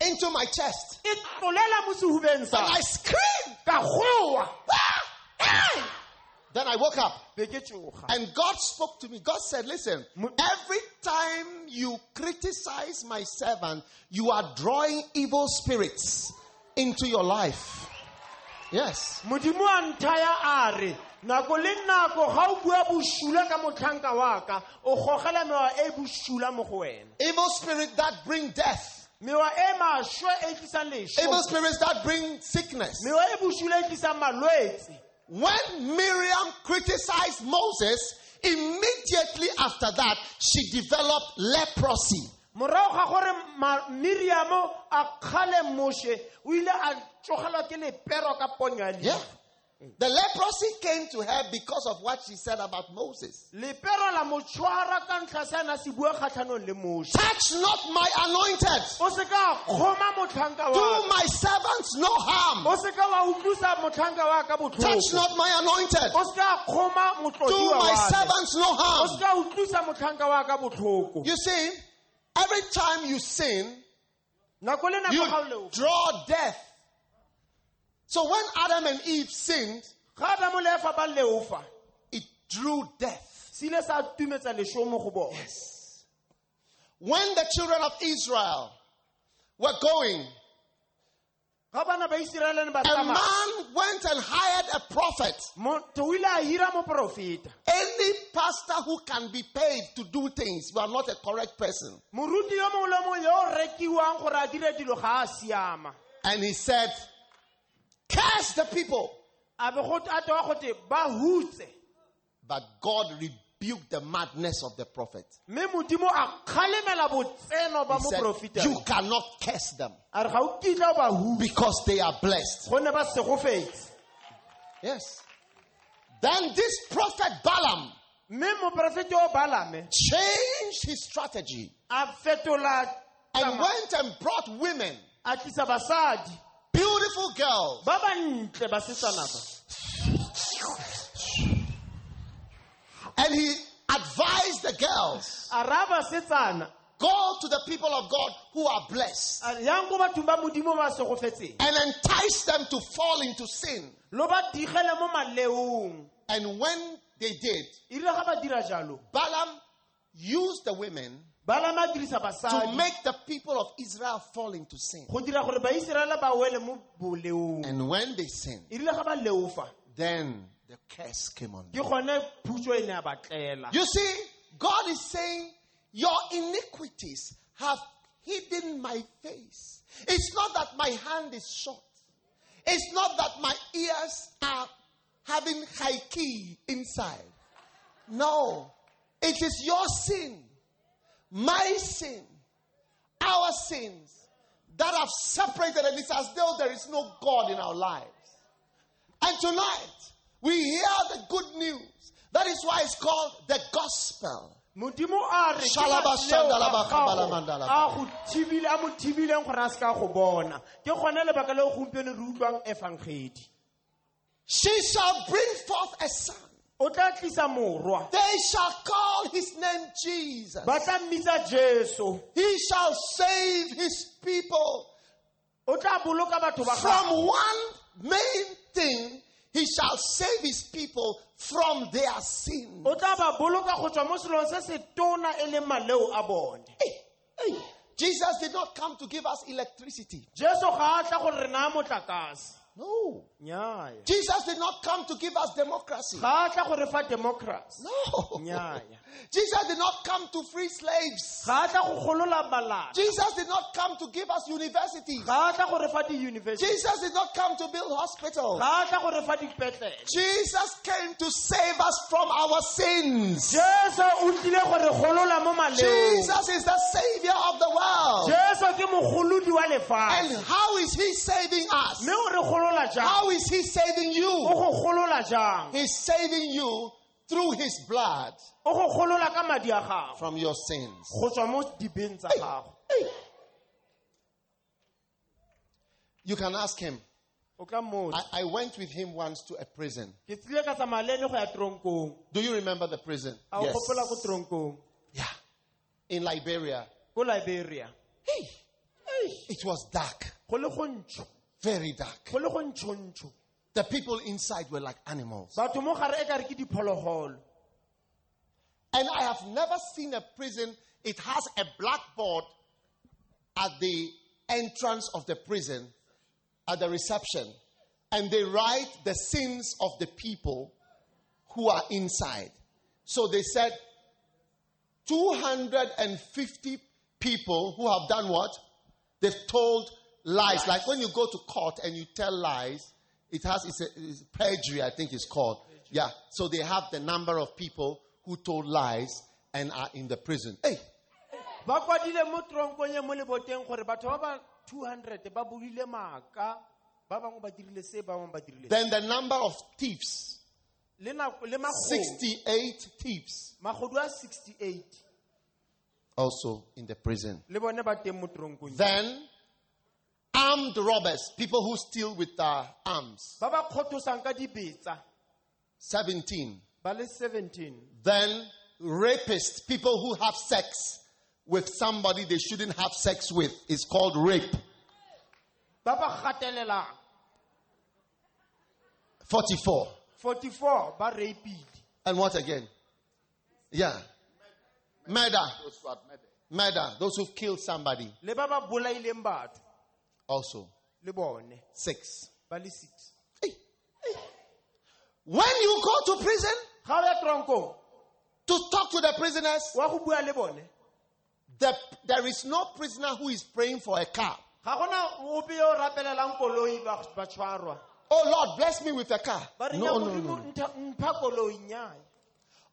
into my chest. tlolela mo sehubeng And I screamed. ka goa ah! Ah! Then I woke up. tsoga oh, And God spoke to me. God said, Listen, every time you criticize my servant, you are drawing evil spirits into your life. Yes. modimo a nthaya a re nako le nako ga o bua bosula ka motlhanka wa ka o gogela mewa e bosula mo go wena Evil spirits that bring death. mewa e e tlisang Evil spirits that bring sickness. mewa e bosula e tlisang malwetse When Miriam criticized Moses, immediately after that, she developed leprosy. morago ga gore miriamo a kgale moshe o ile a tsogelwa ke lepero ka ponya Yeah. The leprosy came to her because of what she said about Moses. lepero la mo tshwara ka ntlha se a na se bua kgatlhanong le moshe Touch not my anointed. o se ka kgoma motlhanka Do my servants no harm. o se ka wa utlwisa motlhanka wa Touch not my anointed. o se ka kgoma Do my servants no harm. se ka utlwisa motlhanka wa ka You see, every time you sin, you nako ga o leo draw death. So when Adam and Eve sinned, ga adamo le efa ba leofa it drew death. se ile sa tumetsa lesho mo go bone When the children of Israel were going, ga bana ba iseraele ne ba a man went and hired a prophet. motho o ile a hira moporofeta Any pastor who can be paid to do things, you are not a correct person. moruti yo mongwe le mongwe yo o rekiwang gore a dire dilo ga a siama And he said, Curse the people. a be go a tewa gote ba hutse But God rebuked the madness of the prophet. mme modimo a kgalemela botseno ba He said, You cannot curse them a re ga o kitla o ba hutse because they are blessed. gonne ba segofetse Yes. Then this prophet Balaam mme moporofete o balame changed his strategy and went and brought women, a tlisa basadi beautiful girls, ba bantle basetsana ba. And he advised the girls a raya basetsana. go to the people of God who are blessed a re, yang ko bathong ba modimo ba segofetseng and entice them to fall into sin. lo ba digele mo maleong. And when they did, rile ga ba Balaam used the women balame a dirisa to make the people of Israel fall into sin. go dira gore baiseraele ba wele mo boleong And when they sinned, rile ga ba leofa then the curse came on them. gone phutso ne ya batlela You see, God is saying, Your iniquities have hidden my face. It's not that my hand is short, it's not that my ears are having high key inside. No, it is your sin, my sin, our sins that have separated, and it's as though there is no God in our lives. And tonight, we hear the good news. That is why it's called the gospel. modimo a re ke Shalaba matleo a shandalaba gago kabalamandalaba. a go thibile a mo thibileng gore a se ka go bona ke gone lebaka leo gompieno re utlwang evangedi She shall bring forth a son. O tla tlisa They shall call his name Jesus. ba tla mmitsa jesu He shall save his people o tla boloka from one main thing. He shall save his people from their sin. o tla ba boloka go tswa mo selong se se tona leng maleo a bone Jesus did not come to give us electricity. Jesu ga a tla gore re naya motlakase No. nnyaya Jesus did not come to give us democracy. ga a tla gore democracy No. nnyaya Jesus did not come to free slaves. ga a tla go golola balata Jesus did not come to give us universities. ga a tla gore fa di-university Jesus did not come to build hospitals. ga a tla gore fa dipetlele Jesus came to save us from our sins. jesu o tlile gore golola mo maleong Jesus is the Savior of the world. jesu ke mogolodi wa And how is He saving us? Mme o re golola jang How is He saving you? go golola jang He's saving you through His blood o go ka madi a gago from your sins. go tswa mo dibeng tsa gago You can ask Him. o ka motse I, I went with Him once to a prison. ke tsile ka tsamaya le ene go ya tronkong Do you remember the prison? a o gopola ko tronkong Yeah. In Liberia. liberia Hey. It was dark. Go le go ntsho Very dark. go le go ntšhontšho The people inside were like animals. batho mo gare ka re ke diphologolo And I have never seen a prison. It has a blackboard at the entrance of the prison, at the reception. And they write the sins of the people who are inside. So they said 250 people who have done what? They've told lies. Like when you go to court and you tell lies, it has it's, a, it's perjury, I think it's called. Yeah. So they have the number of people who told lies and are in the prison. Hey, ba kwadile mo tronkong e mo leboteng gore batho ba ba 200 ba buile maaka ba bangwe ba dirile se ba bangwe ba dirile then the number of thieves le nako- le magodu 68 thieves magodu a 68 also in the prison. le bone ba teng mo tronkong Then armed robbers, people who steal with their arms, ba ba kgothosang ka dibetsa 17. ba le 17 Then rapists, people who have sex with somebody they shouldn't have sex with, is called rape. ba ba gatelelang 44. 44 ba rapile And what again? Yeah. Murder. Murder. Those who've killed somebody. Also. Six. le 6 When you go to prison to talk to the prisoners, wa bua le bone the, there is no prisoner who is praying for a car. ga gona ope yo o rapelelang koloi ba ba tshwarwa Oh Lord, bless me with a car. No, no, no. ntha- mpha koloi nnyaya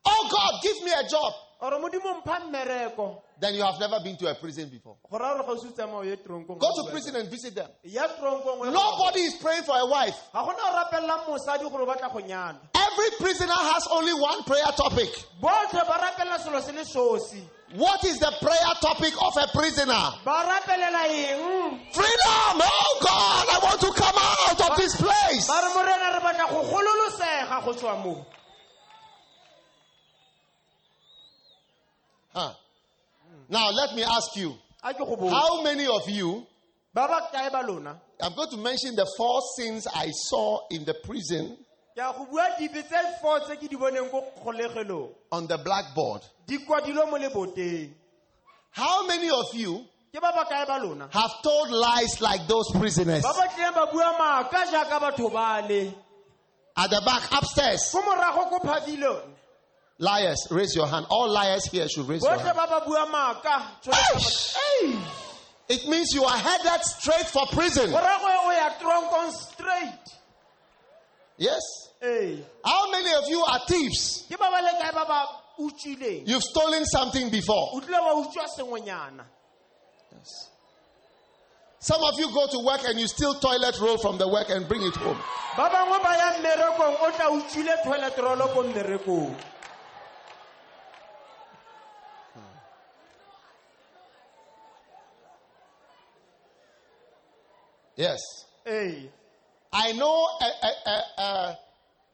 Oh God, give me a job. Ore modimo mpha mmereko Then you have never been to a prison before. go raya gore ga o se o tsamaya o ye tronkong Go to prison and visit them. ya tronkong o ye go- Nobody is praying for a wife. ga gona o rapelelang mosadi gore o batla go nyala Every prisoner has only one prayer topic. botlhe ba rapelela selo se le sosi What is the prayer topic of a prisoner? ba rapelela eng Freedom! Oh God, I want to come out of this place. ba re morena re batla go gololosega go tswa moo Huh. Now let me ask you, a ke go botsa. how many of you, ba ba kae ba lona I'm going to mention the four sins I saw in the prison ke a go bua dipe tse fo tse ke di boneng ko kgolegelong on the blackboard. di kwadilwe mo leboteng How many of you ke ba ba kae ba lona have told lies like those prisoners? ba ba tlileng ba bua maaka jaaka batho ba le At the back, upstairs. ko morago ko phavilone Liars, raise your hand. All liars here should raise your hand. ba ba bua maaka Hey! It means you are headed straight for prison. morago o ya tronkong straight Yes. How many of you are thieves? ke ba ba le kae ba ba utswileng You've stolen something before. o tlile wa utswa sengwenyana Some of you go to work and you steal toilet roll from the work and bring it home. ba bangwe ba ya mmerekong o tla utswile toilet rolo ko mmerekong Yes. ee I know a, a, a, a,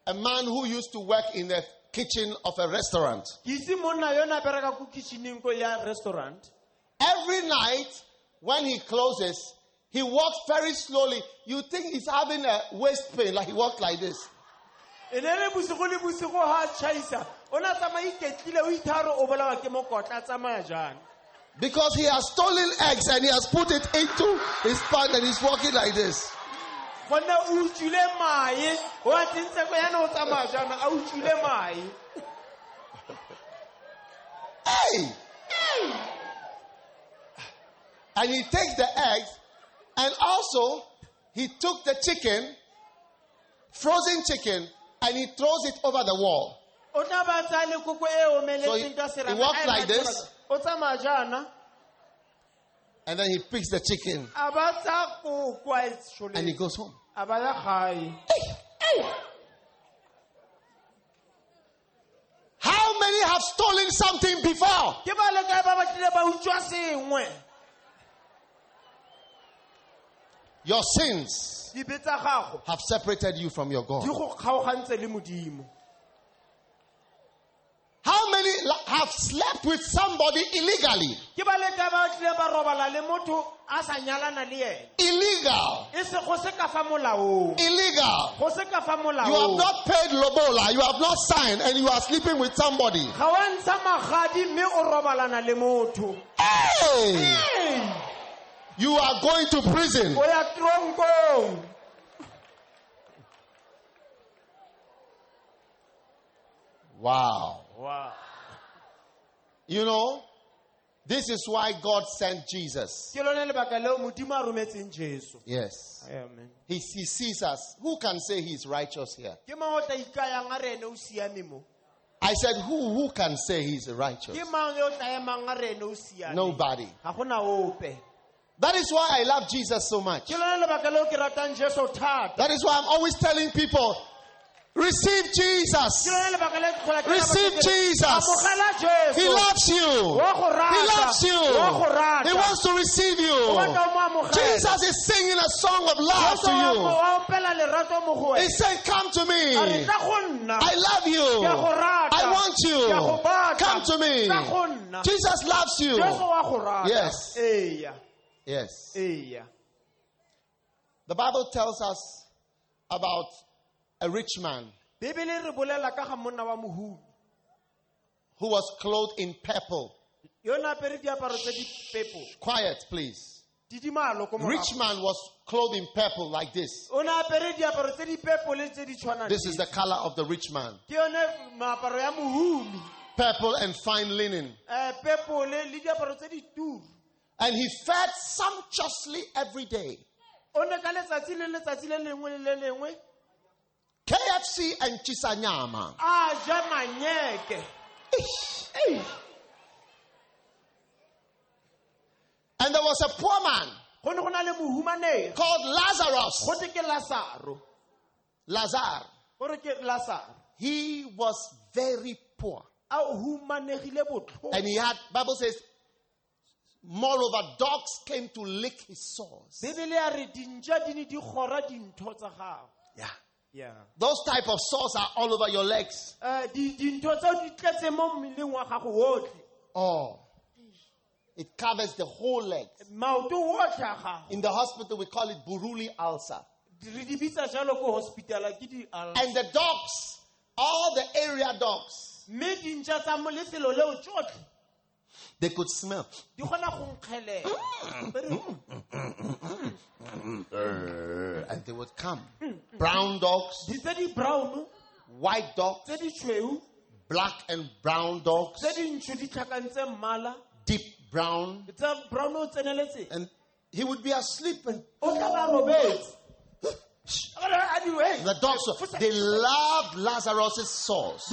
a man who used to work in the kitchen of a restaurant. ke itse monna yo na bereka ko kitcheneng ko ya restaurant Every night when he closes, he walks very slowly. You think he's having a waist pain, like he walks like this. Because he has stolen eggs and he has put it into his pant and he's walking like this. gonne o utswile mae o a tsentse ko yana o tsamaya jaana a utswile mae Hey! And he takes the eggs and also he took the chicken, frozen chicken, and he throws it over the wall. O tla ba tsaya le koko So he- walks like this. o tsamaya jaana And then he picks the chicken a ba tsaya koko a and he goes home. ya gae How many have stolen something before? ke ba le kae ba batlile ba utswa sengwe Your sins dipe tsa gago have separated you from your God. Motho a sa nyalana le ene Illegal. se go se ka fa molaong Illegal. go se ka fa You have molaong not paid lobola. You have not signed, and you are sleeping with somebody. ga wa ntsha magadi mme o robalana le motho Hey! Hey! You are going to prison. o ya tronkong Wow. wow. You know, this is why God sent Jesus. ke lone lebaka leo modimo a rometseng jesu Yes. amen He, he sees us. Who can say he is righteous here? ke mang o tla ikayang a re ene o siame mo I said, who, who can say he is righteous? ke mang yo o tla emang a re ene o siame Nobody. ga gona ope That is why I love Jesus so much. ke lone lebaka leo ke ratang jesu thata That is why I'm always telling people, receive Jesus. lone lebaka le ke tlhola ke Receive rata batho ke re, Jesus. He loves you. Wa go rata. He loves you. Wa go rata. He wants to receive you. O batla o mo amogela. Jesus is singing a song of love to you. go- wa opela lerato mo go He said, Come to me. tla go nna I love you. Ke a go rata. I want Ke a go you. Come to me. Tla go nna Jesus loves you. jesu wa go rata Yes. Yes. The Bible tells us about a rich man bebele re bolela ka ga monna wa mohumi who was clothed in purple. yo ne apere diaparo tse di pepo Quiet, please. Rich man was clothed in purple like this. o ne apere diaparo tse di pepo le tse di tshwanang This is the color of the rich man. ke yone meaparo ya mohumi Purple and fine linen. Eh, pepo le le diaparo tse di turu And he fed sumptuously every day. KFC and chisanyama. Ajamanyeke. And there was a poor man go ne go na le mohumanegi called Lazarus. Lazar. gore ke lasaro He was very poor. a humanegile botlhoko And he had, Bible says, moreover, dogs came to lick his sores. bebele ya re dintša di ne di kgora dintho tsa gago Yeah. Yeah. Those type of sores are all over your legs. Eh, di- dintho tseo di tletse mo mmeleng wa gago otlhe Oh. It covers the whole leg. maoto otlhe a gago In the hospital, we call it buruli ulcer. re di bitsa jalo ko hospitala ke di And the dogs, all the area dogs, they could smell. di kgona go nkgelela And they would come. Mm, mm. Brown dogs, di brown white dogs, tse di black and brown dogs, tse dintsho di tlhakantse mmala deep brown. tsa brown o And he would be asleep and o tla A di, the dogs, fosa." they loved Lazarus' sores.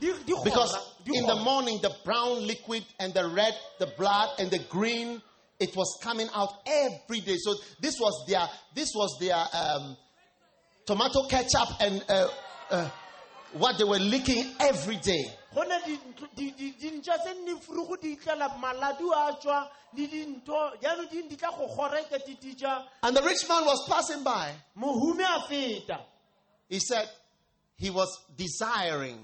Because in the morning, the brown liquid and the red, the blood and the green, it was coming out every day. So this was their, this was their um, tomato ketchup and uh, uh, what they were licking every day. And the rich man was passing by. mohume a feta He said he was desiring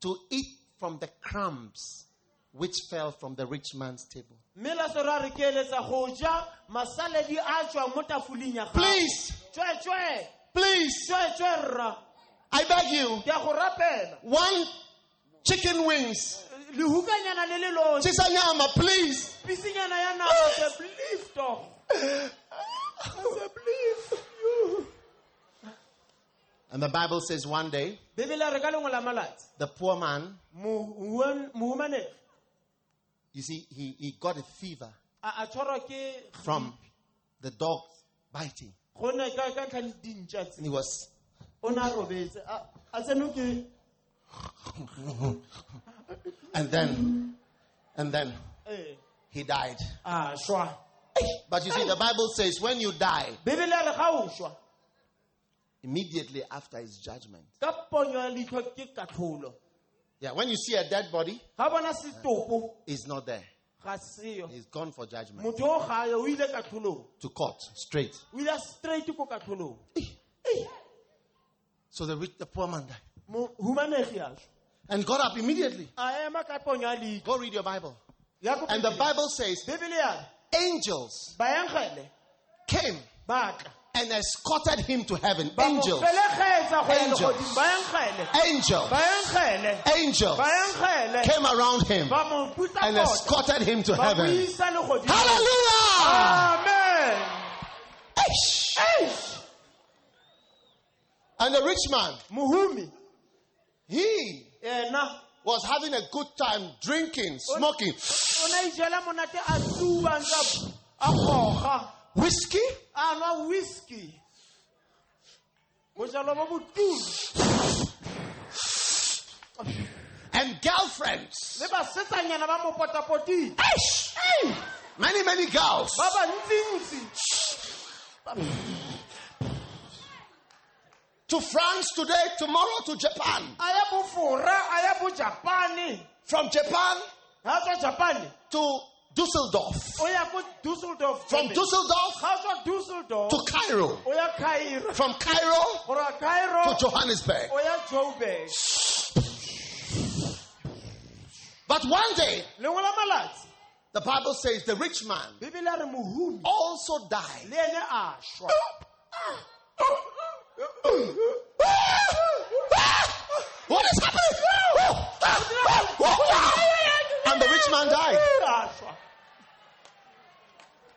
to eat from the crumbs which fell from the rich man's table. mme lasoro a re ke eletsa go ja masaledi a tswang mo tafoleng ya gago. Please, please, I beg you, ke a go rapela. One chicken wings. lehukanyana le le Chisanyama, please. pisinyana ya nama se belief doch Se belief. You. And the Bible says one day, bebele re ka lengwe la malatsi. the poor man, you see, he, he got a fever a a tshwarwa ke from the dog biting. go ne ka ka ntlha le dintša tse. And he was, o ne a robetse. A a tseno ke and then, and then he died. But you see, the Bible says when you die, bebele a re ga o šwa immediately after his judgment. ka ponyo ya leitlho ke Yeah, when you see a dead body, ga bona setopo he's not there. He's gone for judgment. motho o gae o ile To court, straight. o ile straight ko katlholong So the rich, the poor man died. mohumanegi a šwa And got up immediately. a ema ka ponyo ya leitlho Go read your Bible. And the Bible says angels came and escorted him to heaven. Angels. felegetsa go ya Angels. Angels. Angels came around him ba mo putla and escorted him to heaven. Hallelujah! amen Eish. And the rich man, Muhumi, he was having a good time drinking, smoking o na ijela monate a tsuba ntse a goga whiskey ah, whisky bojalo bo botulo and girlfriends. le basetsanyana ba mo potapoting Eish. Hey. Many, many girls. To France today, tomorrow to Japan. a ya bofora a ya From Japan to Dusseldorf. o ya ko dusseldorf From Dusseldorf dusseldorf to Cairo. cairo From Cairo cairo to Johannesburg. o ya joburg But one day, lengwe la malatsi the Bible says the rich man bebele a re mohumi also died. le ene a šwa What is happening? And the rich man died.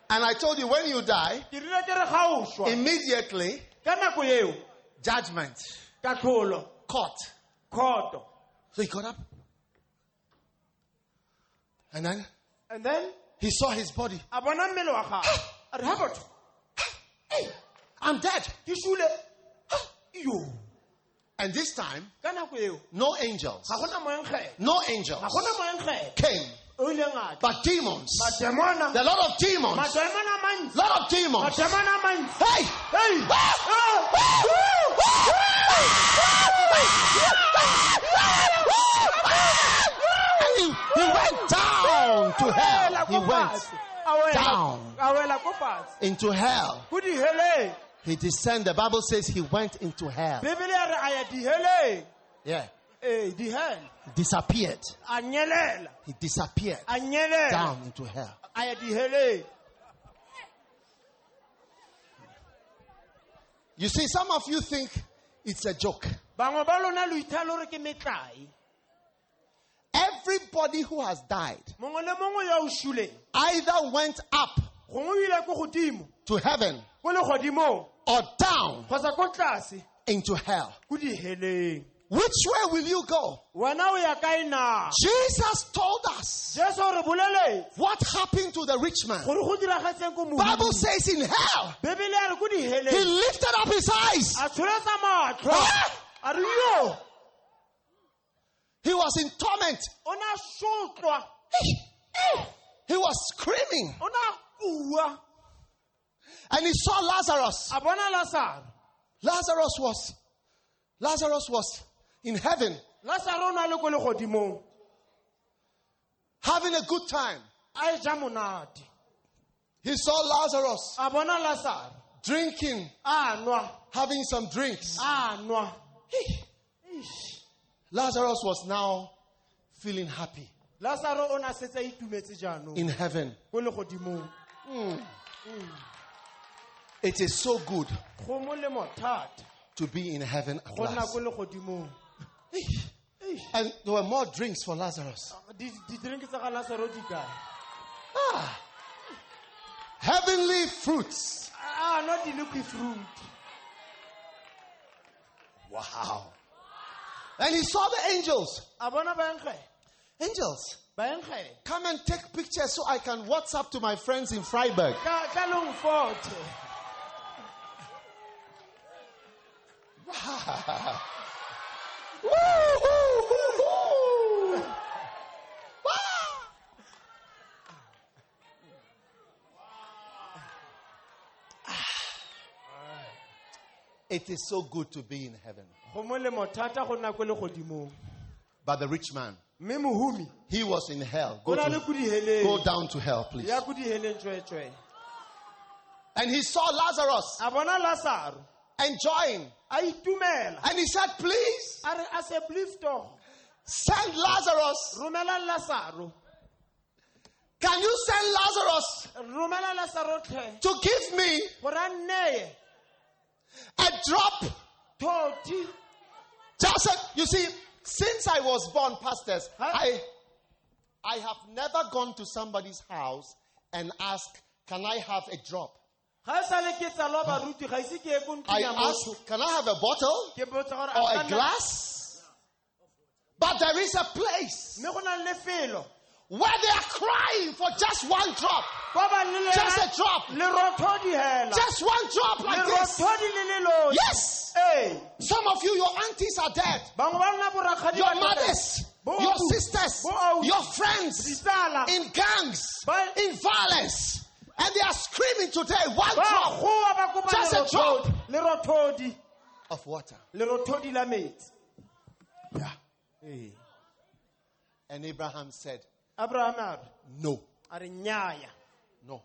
And I told you when you die, ke rile ke re ga o šwa immediately ka nako eo judgment, katlholo court. khoto So he got up. And then and then he saw his body. a bona mmele wa gago a re ha botho I'm dead. ke šule yo And this time, ka nako eo no angels, ga gona moenkgele no angels ga gona moenkgele came, o ileng a tla. but demons. mademona There are a lot of demons. a lot of demons. mademona a mantsi Hey! Hey! He, he went down to hell. He went down. a wela ko fatshe into hell. He descended. The Bible says he went into hell. bebele ya re a ya diheleng Yeah. Disappeared. He disappeared down into hell. a ya diheleng You see, some of you think it's a joke. bangwe ba lona lo ithala gore ke metlai Everybody who has died mongwe le mongwe yo o šuleng either went up gongwe o ile ko godimo to heaven or down kgotsa ko tlase into hell. Which way will you go? wena o ya kae na Jesus told us jesu re boleletse what happened to the rich man. gore go diragatseng ko Bible says in hell, bebele ya re ko he lifted up his eyes. a tsholetsa matlho a re yo He was in torment. o a sotlwa He was screaming. O ne a kua And he saw Lazarus. lasaro Lazarus was Lazarus was in heaven. Lasaro o ne a le ko legodimong. Having a good time. He saw Lazarus lasaro drinking, having some drinks. Lazarus was now feeling happy. Lasaro o ne a setse a itumetse jaanong in heaven. ko legodimong It is so good go molemo thata to be in heaven at go nna last. ko legodimong And there were more drinks for Lazarus. Ah, di- didrinki tsa ga lasaro di kae Ah. Heavenly fruits. Ah, ah, a nwa di-liquid fruit Wow. And he saw the angels. a bona baenkgele Angels. baenkgele Come and take pictures so I can WhatsApp to my friends in Vryburg. ka ka leng It is so good to be in heaven. go molemo thata go nna ko legodimong But the rich man, he was in hell. Go, to, go down to hell, please. ya ko diheleng tsweetswee And he saw Lazarus a bona lasaro enjoying. And he said, Please a re a se blifto send Lazarus. Can you send Lazarus romela lasaro tlhe to give me a drop? Just, you see, since I was born, pastors? I, I have never gone to somebody's house and asked, Can I have a drop? Ga sale ke tsalwa baruti ga ise ke ye ko I ask, Can I have a bottle ke botsa gore or a a ka nna- glass? But there is a place mme go na le lefelo where they are crying for just one drop. kwa ba le Just a drop. Just one drop like this. lerothodi le le losi Yes. Some of you, your aunties are dead. bangwe ba nna borakgadi Your tota. mothers, your sisters, your friends in gangs, in violence. And they are screaming today, one drop goa ba kopa Just a lerothodi of water. metsi Yeah. And Abraham said, abraham No, no.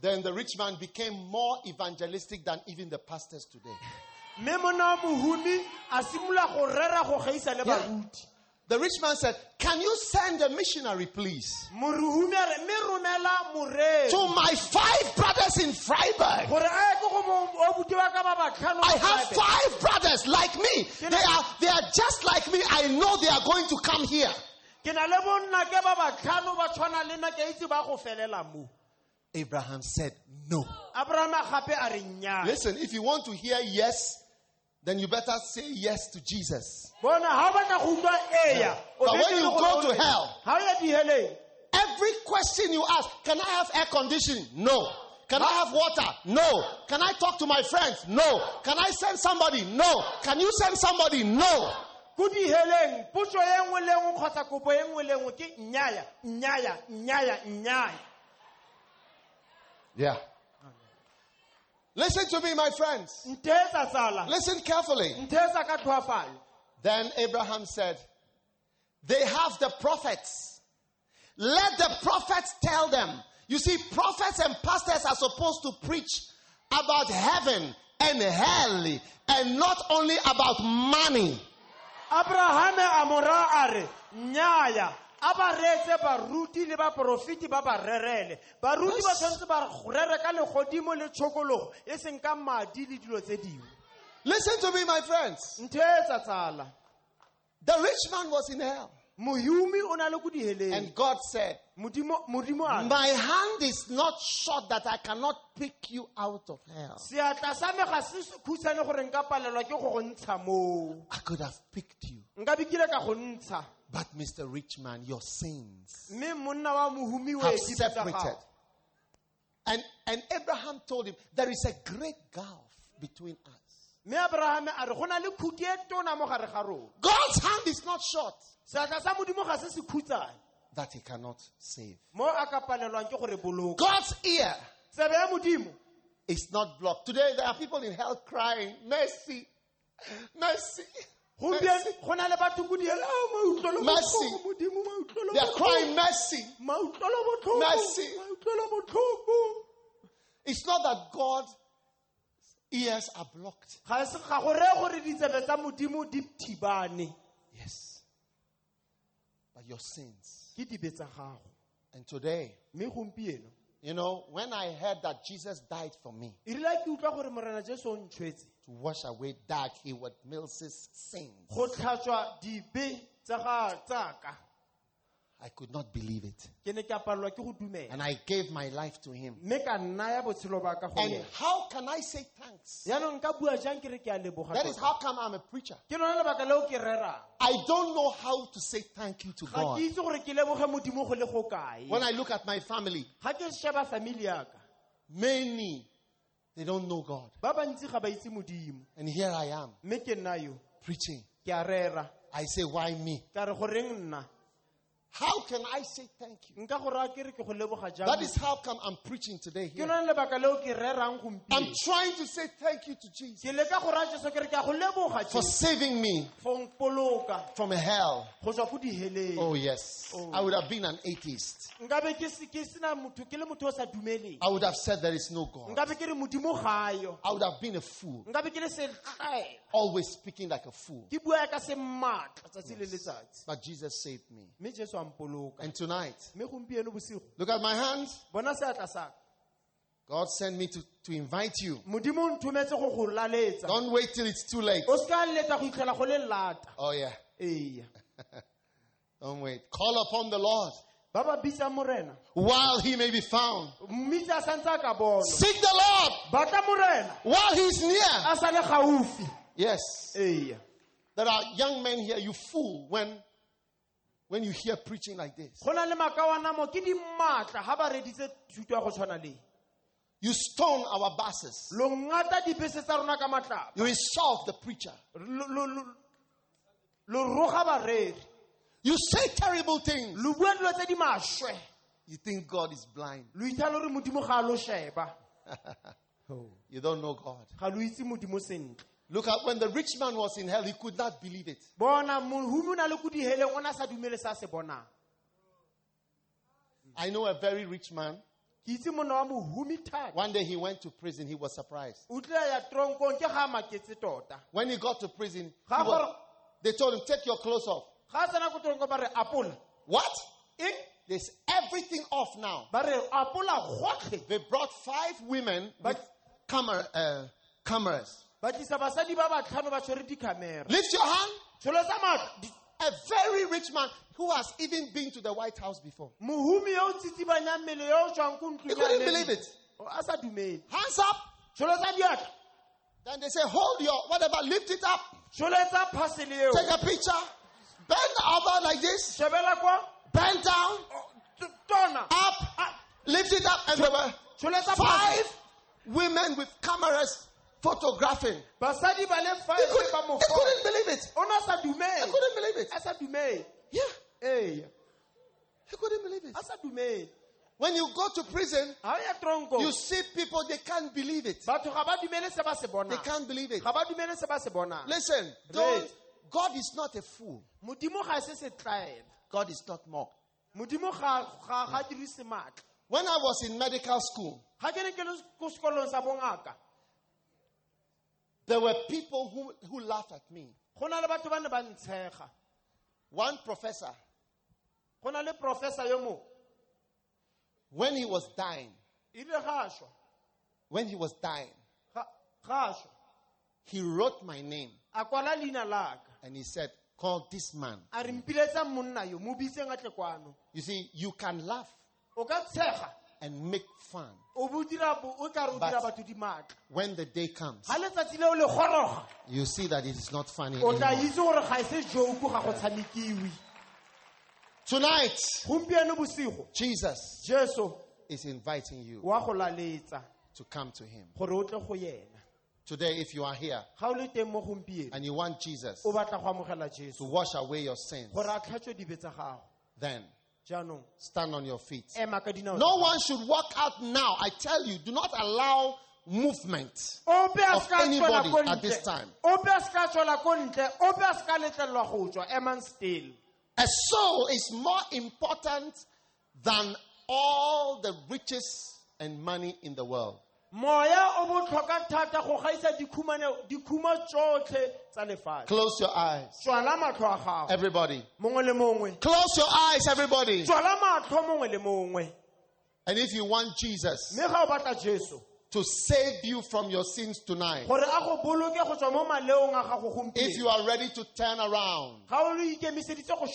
Then the rich man became more evangelistic than even the pastors today. mme mona wa mohumi a simolola go rera go gaisa le Yeah. The rich man said, Can you send a missionary, please, morehumi a re mme romela morei to my five brothers in Vryburg? gore a ye ko go mo- obuti wa ka ba batlhano I have five brothers like me. They are, they are just like me. I know they are going to come here. ke na le bonna ke ba batlhano ba tshwana le nna ke a itse ba go felela mo Abraham said, No. abrahama gape a re nnyaya Listen, if you want to hear yes, then you better say yes to Jesus. bona ga o batla go utlwa eya o But when you go to hell- ga o ya diheleng Every question you ask, can I have air conditioning? No. Can I have water? No. Can I talk to my friends? No. Can I send somebody? No. Can you send somebody? No. Yeah. Listen to me, my friends. Listen carefully. ntheetsa ka tlhoafalo Then Abraham said, They have the prophets. Let the prophets tell them. You see, prophets and pastors are supposed to preach about heaven and hell and not only about money. abrahame a mora a re nnyaya a ba reetse baruti le baporofiti ba ba rerele baruti ba tshwanetse ba rere ka legodimo le tshokologo e seng ka madi le dilo tse dingwe Listen to me, my friends. ntheetsa tsala The rich man was in hell. mohumi o na le ko diheleng And God said, modimo modimo a re, My hand is not short that I cannot pick you out of hell. seatla sa me ga se khutshwane gore nka palelwa ke go go ntsha moo I could have picked you. nka bikile ka go ntsha But, Mr. Rich Man, your sins mme monna wa mohumi o have separated. And, and Abraham told him, There is a great gulf between us. mme abrahame a re go na le khuti tona mo gare ga rona God's hand is not short seatla sa modimo ga se se khutsane that he cannot save. mo a ka palelwang ke gore boloka God's ear tsebe ya modimo is not blocked. Today, there are people in hell crying, Mercy, mercy. Gompieno mercy. go na le batho ko diela "Ah, mautlwelo Mercy. botlhoko, modimo mautlwelo They are crying, Mercy. Mercy. It's not that God's ears are blocked. ga se ga go reye gore ditsebe tsa modimo di thibane Yes. But your sins. ke dibe tsa And today, you know, when I heard that Jesus died for me rile ke utlwa gore morena jesu o ntshwetse. to wash away Doug Hayward Mills's sins, go tlhatswa dibe tsa ga tsaka I could not believe it. ke ne ke a palelwa ke go dumela And I gave my life to him. mme ka naya botshelo ba ka go And how can I say thanks? yaanong nka bua jang ke re ke a leboga That is tota? how come I'm a preacher. ke lona lebaka leo ke rerang I don't know how to say thank you to God. ke itse gore ke leboge modimo go le go kae When I look at my family, ga ke sheba family yaka many they don't know God. ba bantsi ga ba itse modimo And here I am preaching. I say, why me? ka re goreng nna How can I say thank you? nka go raya ke re ke go leboga jang That is how come I'm preaching today here. lona lebaka leo ke rerang I'm trying to say thank you to Jesus ke leka go raya jesu ke re ke a go leboga for saving me from hell. go tswa ko diheleng Oh, yes. Oh. I would have been an atheist. nkabe ke se- ke sena motho ke le motho o sa dumeleng I would have said there is no God. nkabe ke re modimo gayo I would have been a fool, nkabe ke le setlaela always speaking like a fool. ke bua ka se maatla tsatsi le letsatsi But Jesus saved me. Mme jesu a mpoloka And tonight, mme gompieno bosigo look at my hands. bona seatla saka God sent me to, to invite you. modimo o nthometse go go laletsa Don't wait till it's too late. o se ka letsa go itlhela go le lata Oh, yeah. Don't wait. Call upon the Lord ba ba bitsang morena while he may be found. mmitse a santse a ka bonwa Seek the Lord while he's near. a sa le gaufi Yes. There are young men here, you fool when, when you hear preaching like this. go na le makawanamo ke di maatla ga ba reditse thuto ya go tshwana le You stone our buses. lo ngata dibese tsa rona ka matlapa You insult the preacher. You say terrible things. lo bua dilo tse di maswe You think God is blind. lo ithala gore modimo ga a lo sheba You don't know God. Ga lo itse modimo sentle Look at when the rich man was in hell, he could not believe it. bona mohumi o na le ko diheleng o ne a sa dumele se a se bonang I know a very rich man. ke itse monna wa mohumi thata One day he went to prison. He was surprised. o tlile ya tronkong ke ga a maketse tota When he got to prison, was- they told him, Take your clothes off. ga a tsena ko tronkong ba re apola What? There's everything off now. ba re apola gotlhe They brought five women with camera, uh, cameras. Ba tlisa basadi ba batlhano ba tshwere dicamera Lift your hand. tsholo tsa matlo A very rich man who has even been to the White House before. mohumi yo o tsitsibanyang mmele yo o tswang ko He couldn't believe it. a sa dumele Hands up. tsholo tsa diatla Then they say, Hold your whatever, lift it up. tsholo tsa phasele eo Take a picture. Bend over like this. shebela kwa Bend down. Tona Up. Lift it up. And they were, Five women with cameras photographing. basadi ba le He, five could, ba mo he couldn't believe it. o ne a sa He dumele couldn't believe it. a sa dumele Yeah, ee he couldn't believe it. a sa dumele When you go to prison, ga o ya tronko you see people, they can't believe it. batho ga ba dumele se ba se They can't believe it. ga ba dumele se ba se bonang Listen, don't, God is not a fool. modimo ga se setlaela God is not mocked. When I was in medical school, ga ke ne ke le ko sekolong sa bongaka there were people who, who laughed at me. go na le batho ba ne ba ntshega. One professor, when he was dying, ile ga a šwa. When he was dying, ga ga a šwa. He wrote my name. A kwala leina laka and he said, Call this man. a re mpiletsang monna yo mo biseng a tle kwano. You see, you can laugh. O ka tshega and make fun o bo dira bo- o ka re o But- dira batho dimaatla when the day comes. ga letsatsi leo le goroga You see that it is not funny anymore. itse gore ga se joku ga go tshamekiwe Tonight, Jesus is inviting you wa go laletsa to come to him. gore o tle go yena Today, if you are here ga o le teng mo gompieno and you want Jesus o batla go amogela to wash away your sins, gore a tlhatswe dibe tsa gago then stand on your feet. ema ka dinao No one should walk out now. I tell you, do not allow movement. of anybody at this time. ope a ska tswela ko ntle ope a ska letlelelwa go tswa emang still A soul is more important than all the riches and money in the world. Moya o botlhokwa thata go gaisa dikhumane- tsotlhe tsa lefatshe Close your eyes. matlho a gago Everybody. mongwe le mongwe Close your eyes, everybody. matlho mongwe le mongwe And if you want Jesus mme ga o batla to save you from your sins tonight, gore a go boloke go tswa mo maleong a gago if you are ready to turn around ga o le ikemiseditse go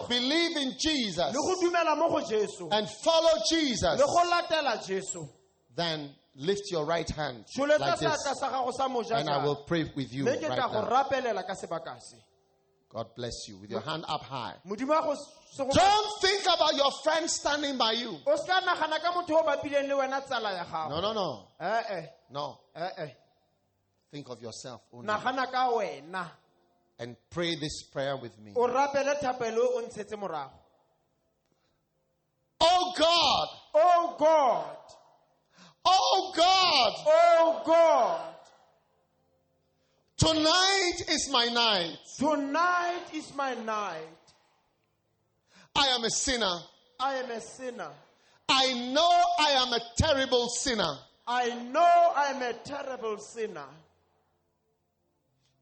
and believe in Jesus le go dumela mo and follow Jesus, le go latela jesu then lift your right hand like this seatla sa gago sa moja and I will pray with you right now. rapelela ka sebaka se God bless you with your hand up high. modimo wa go se go- Don't think about your friend standing by you. o se ka nagana ka motho o bapileng le wena tsala ya No, no, no. Eh, eh. No. Eh, think of yourself only. nagana ka wena And pray this prayer with me. o rapele thapelo o ntshetse morago Oh God. oh god Oh God. oh god Tonight is my night. tonight is my night I am a sinner. i am a sinner I know I am a terrible sinner. i know i am a terrible sinner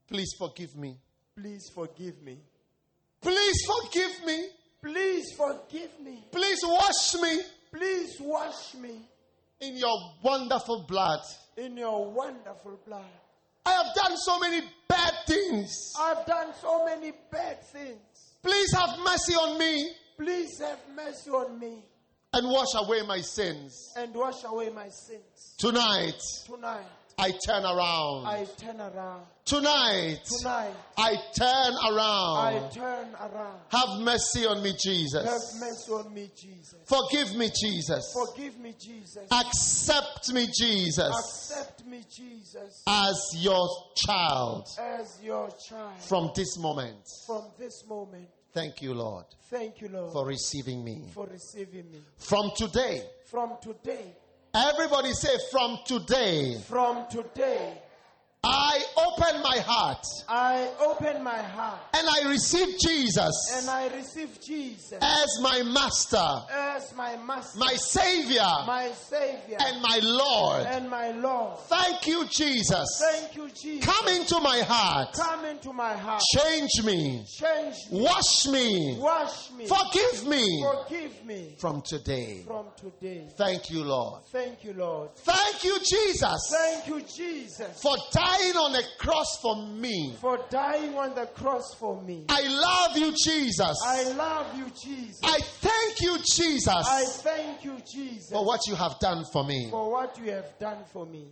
Please forgive me. please forgive me Please forgive me. please forgive me Please wash me please wash me in your wonderful blood. in your wonderful blood I have done so many bad things. i've done so many bad things Please have mercy on me please have mercy on me and wash away my sins. and wash away my sins Tonight, tonight I turn around. i turn around Tonight, tonight I turn around. i turn around Have mercy on me, Jesus. have mercy on me jesus Forgive me, Jesus. forgive me jesus Accept me, Jesus, accept me jesus as your child as your child from this moment. from this moment Thank you, Lord, thank you lord for receiving me. for receiving me From today, from today everybody say, from today, from today I open my heart i open my heart and I receive Jesus and i receive jesus as my master, as my master my savior, my savior and my Lord. and my lord Thank you, Jesus. thank you jesus Come into my heart. come into my heart Change me. change me Wash me. wash me Forgive me forgive me from today. from today Thank you, Lord. thank you lord Thank you, Jesus, thank you jesus for dying on the cross for me. for dying on the cross for me I love you, Jesus. i love you jesus I thank you, Jesus. i thank you jesus for what you have done for me. for what you have done for me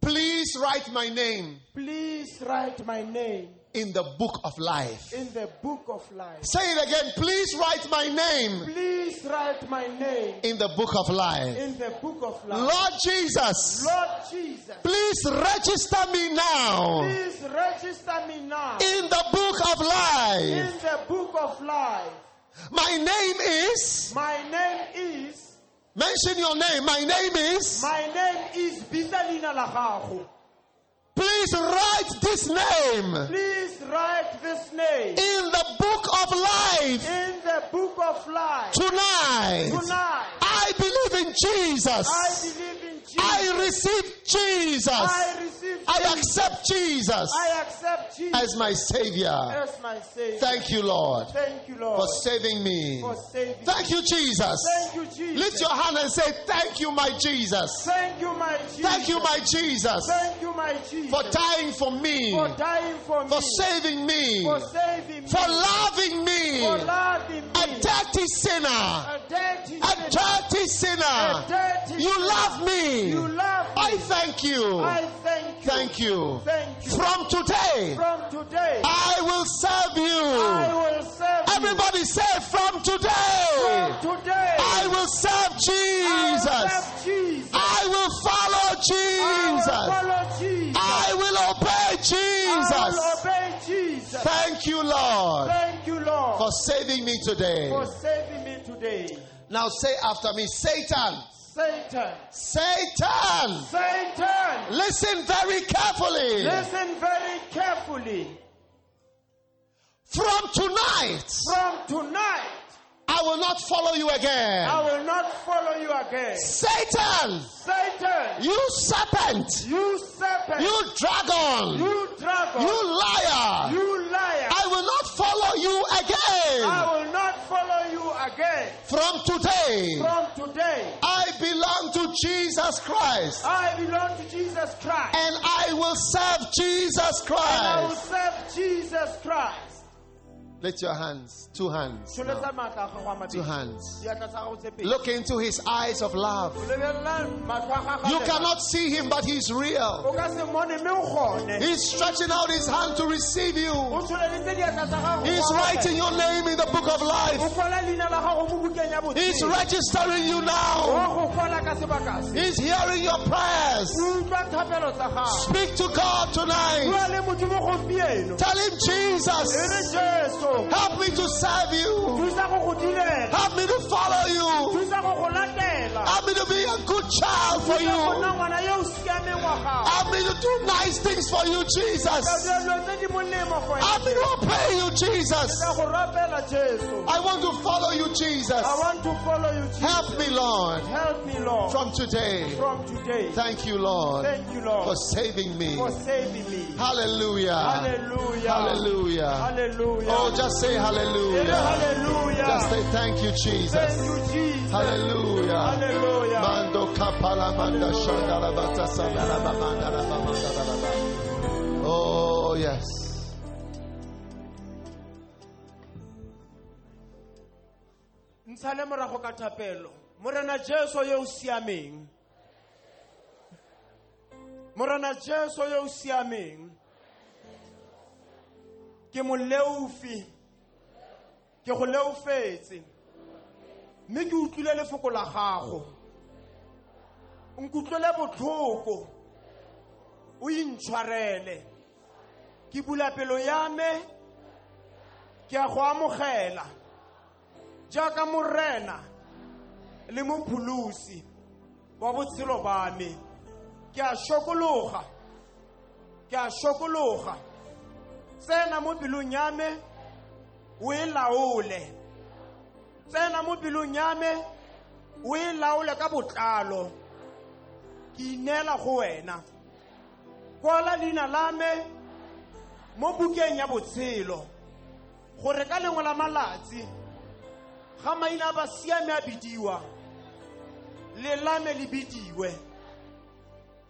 Please write my name please write my name in the book of life. in the book of life. Say it again. Please write my name Please write my name in the book of life. in the book of life. Lord Jesus, Lord Jesus, please register me now please register me now in the book of life. in the book of life. My name is, My name is, mention your name. My name is, my name is Bisalina Lagago. Please write this name Please write this name in the book of life in the book of life. tonight. Tonight, I believe in Jesus. I believe in Jesus. I receive Jesus. I receive I accept Jesus I accept Jesus as my Savior. as my Savior. Thank you, Lord, Thank you, for saving me. for saving Thank you, Jesus. Thank you, Jesus. Lift your hand and say, Thank you, my Jesus. Thank you, my Jesus. Thank you, my Jesus, Thank you, my Jesus. for dying for me, for dying for for me. saving me, for saving me. for loving me. for loving me. A dirty sinner, a dirty a sinner. dirty A sinner. dirty You love me. You love me. I thank you. I thank you. Thank you. Thank you. From today, From today, I will serve you. I you. will serve you. Everybody say, From today, From today, I will serve I will Jesus. serve Jesus. I will follow I will Jesus. follow Jesus. I will obey I Jesus. will obey Jesus. Thank you, Lord, Thank you, Lord, for saving me today. for saving me today. Now say after me, Satan, Satan, Satan, Satan, listen very carefully. listen very carefully. From tonight, From tonight, I will not follow you again. I will not follow you again. Satan, Satan, you serpent, you serpent, you dragon, you dragon, you liar, you liar. I will not follow you again. I will not follow you again. From today, From today, I belong to Jesus Christ. I belong to Jesus Christ. And I will serve Jesus And I will serve Jesus Christ. Lift your hands, two hands. now. Sholetsa maatla a gago a mabedi. Two hands. Diatla tsa gago tse pedi. Look into his eyes of love. Lebelela matlho a gago a You cannot see him, but he's real. o ka se mone mme o gone He's stretching out his hand to receive you. o tsholeditse diatla tsa gago He's writing your name in the book of life. kwala leina la gago mo bukeng ya He's registering you now. go kwala ka sebaka se He's hearing your prayers. o utlwa thapelo tsa gago Speak to God tonight. bua le modimo gompieno Tell him, Jesus, help me to serve you. thusa go go direla Help me to follow you. thusa go go latela Help me to be a good child for you. nna ngwana yo o siameng wa gago Help me to do nice things for you, Jesus. dilo tse di molemo for Help me to obey you, Jesus. ka go rapela jesu I want to follow you, Jesus. I want to follow you, Jesus. Help me, Lord, Help me, Lord. from today. From today. Thank you, Lord, Thank you, Lord, for saving me. for saving me. Hallelujah. Hallelujah. Hallelujah. Hallelujah. Oh, just say hallelujah. Hallelujah. Just say thank you, Jesus. Thank you, Jesus. Hallelujah. Hallelujah. Mando kapala manda shandala bata sandala ba mandala ba mandala ba. Oh, yes. ntshale morago ka thapelo morena jesu yo o siameng morena jesu yo o siameng ke moleufi ke go leofetse. Mme ke utlwile lefoko la gago. Nkutlwele botlhoko. O intshwarele. Ke bula pelo ya me. Ke a go amogela. Jaaka morena le mopholosi wa botshelo ba me. Ke a shokologa ke a shokologa tsena mo pelong ya me e laole tsena mo pelong ya me o e laole ka botlalo. Ke ineela go wena. Kwala leina la me mo bukeng ya botshelo. Gore ka lengwe la malatsi ga maina a basiame a bidiwa le lame le bidiwe.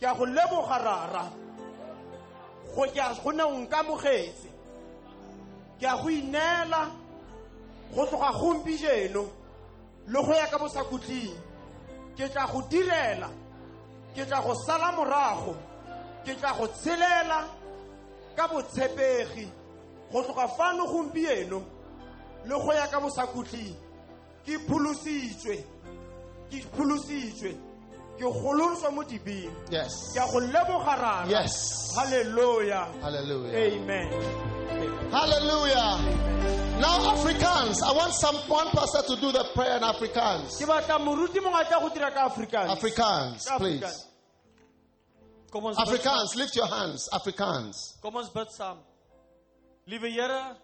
Ke a go leboga rara. Go go ne o nkamogetse ke a go ineela go tloga gompieno le go ya ka bosakutling. Ke tla go direla ke tla go sala morago ke tla go tshelela ka botshepegi go tloga fano gompieno le go ya ka bosakutling. Ke pholositswe ke pholositswe ke gololoswa mo dibeng Yes. ke a go leboga rara Yes. halleluja Hallelujah. amen Hallelujah. Now, Afrikaans I want some one pastor to do the prayer in Afrikaans ke batla moruti mongwe a tla go dira ka afrikaans Afrikaans, please. Afrikaans. Kom ons lift your hands. africans saam. Kom ons bid saam. Liewe Here,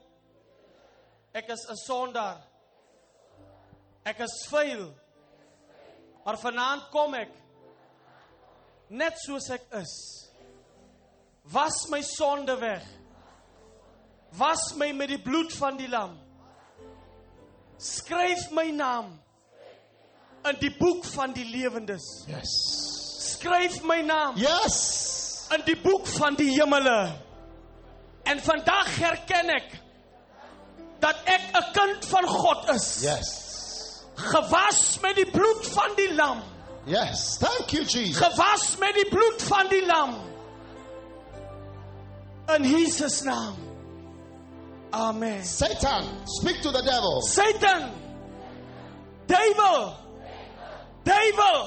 ek is 'n sondaar. Ek is vuil. Maar vanaand kom ek net soos ek is. Was my sonde weg. Was my met die bloed van die lam. Skryf my naam in die boek van die lewendes. Yes. Skryf my naam Yes. in die boek van die hemele. En vandag herken ek dat ek 'n kind van God is. Yes. Gewas met die bloed van die lam. Yes. Thank you, Jesus. Gewas met die bloed van die lam. In Jesus naam. Amen. Satan, speak to the devil. Satan. Duiwel. Duiwel.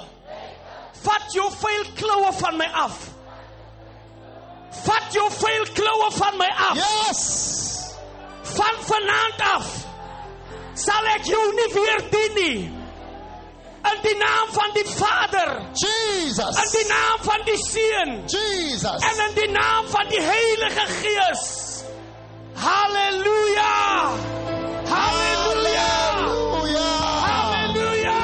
Vat jou vuil kloue van my af. Vat jou vuil kloue van my af. Yes. Van vanaand af sal ek jou nie weer dien nie. In die naam van die Vader, Jesus. in die naam van die Seun Jesus. en in die naam van die Heilige Gees. Halleluja! Halleluja! Hallelujah. Halleluja!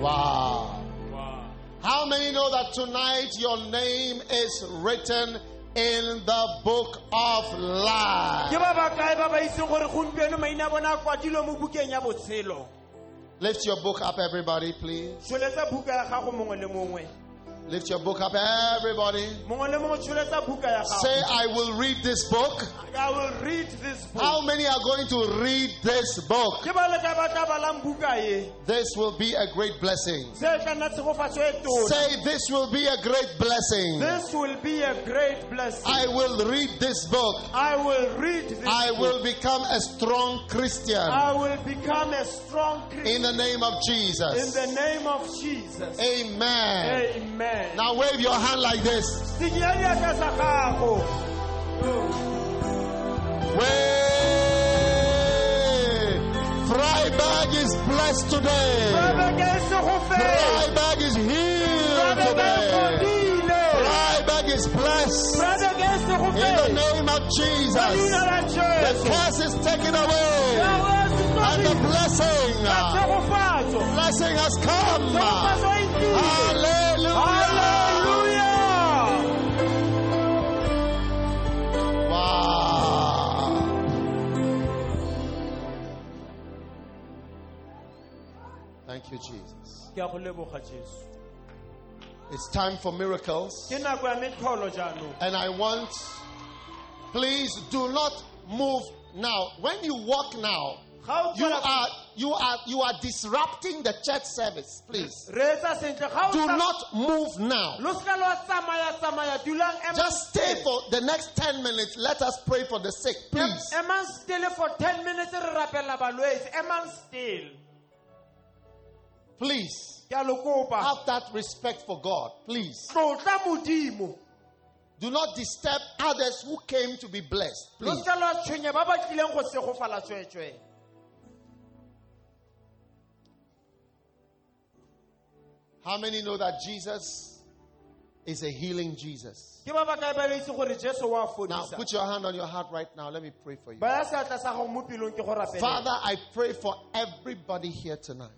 Wow. How many know that tonight your name is written in the book of life? ba bakae ba ba itseng gore gompieno maina a bona a kwadilwe mo bukeng ya botshelo Lift your book up, everybody, please. Tsholetsa buka ya gago mongwe le mongwe Lift your book up, everybody. mongwe le mongwe tsholetsa buka ya Say, I will read this book. i will read this book How many are going to read this book? ke ba le ka ba tla balang buka This will be a great blessing. se tla nna tshegofatso tona Say, This will be a great blessing. this will be a great blessing I will read this book. I will read this I book. will become a strong Christian I will become a strong Christian in the name of Jesus. in the name of Jesus Amen. amen Now wave your hand like this. sikia diatla sa gago Way. Vryburg is blessed today. Rabeke se go fela. Vryburg is healed today. fodile. Vryburg is blessed Rabeke se go in the name of Jesus. The curse is taken away and the blessing, blessing has come. Hallelujah. Hallelujah. Wow. Thank you, Jesus. Ke a go leboga Jesu. It's time for miracles. Ke nako ya metlholo jaanong. And I want, please do not move now. When you walk now, you are you are you are disrupting the church service. Please re etsa sentle ga do not move now. lo seka lwa tsamaya tsamaya dulang emang Just stay for the next 10 minutes. Let us pray for the sick, please. Still for 10 minutes re rapella balwetse emang still Please ke a lo kopa have that respect for God. Please do not disturb others who came to be blessed. Please. How many know that Jesus is a healing Jesus? ke ba ba kae ba ba itse gore jesu wa Now put your hand on your heart right now. Let me pray for you. baya seatla sa gago mo pelong ke go rapela Father, I pray for everybody here tonight.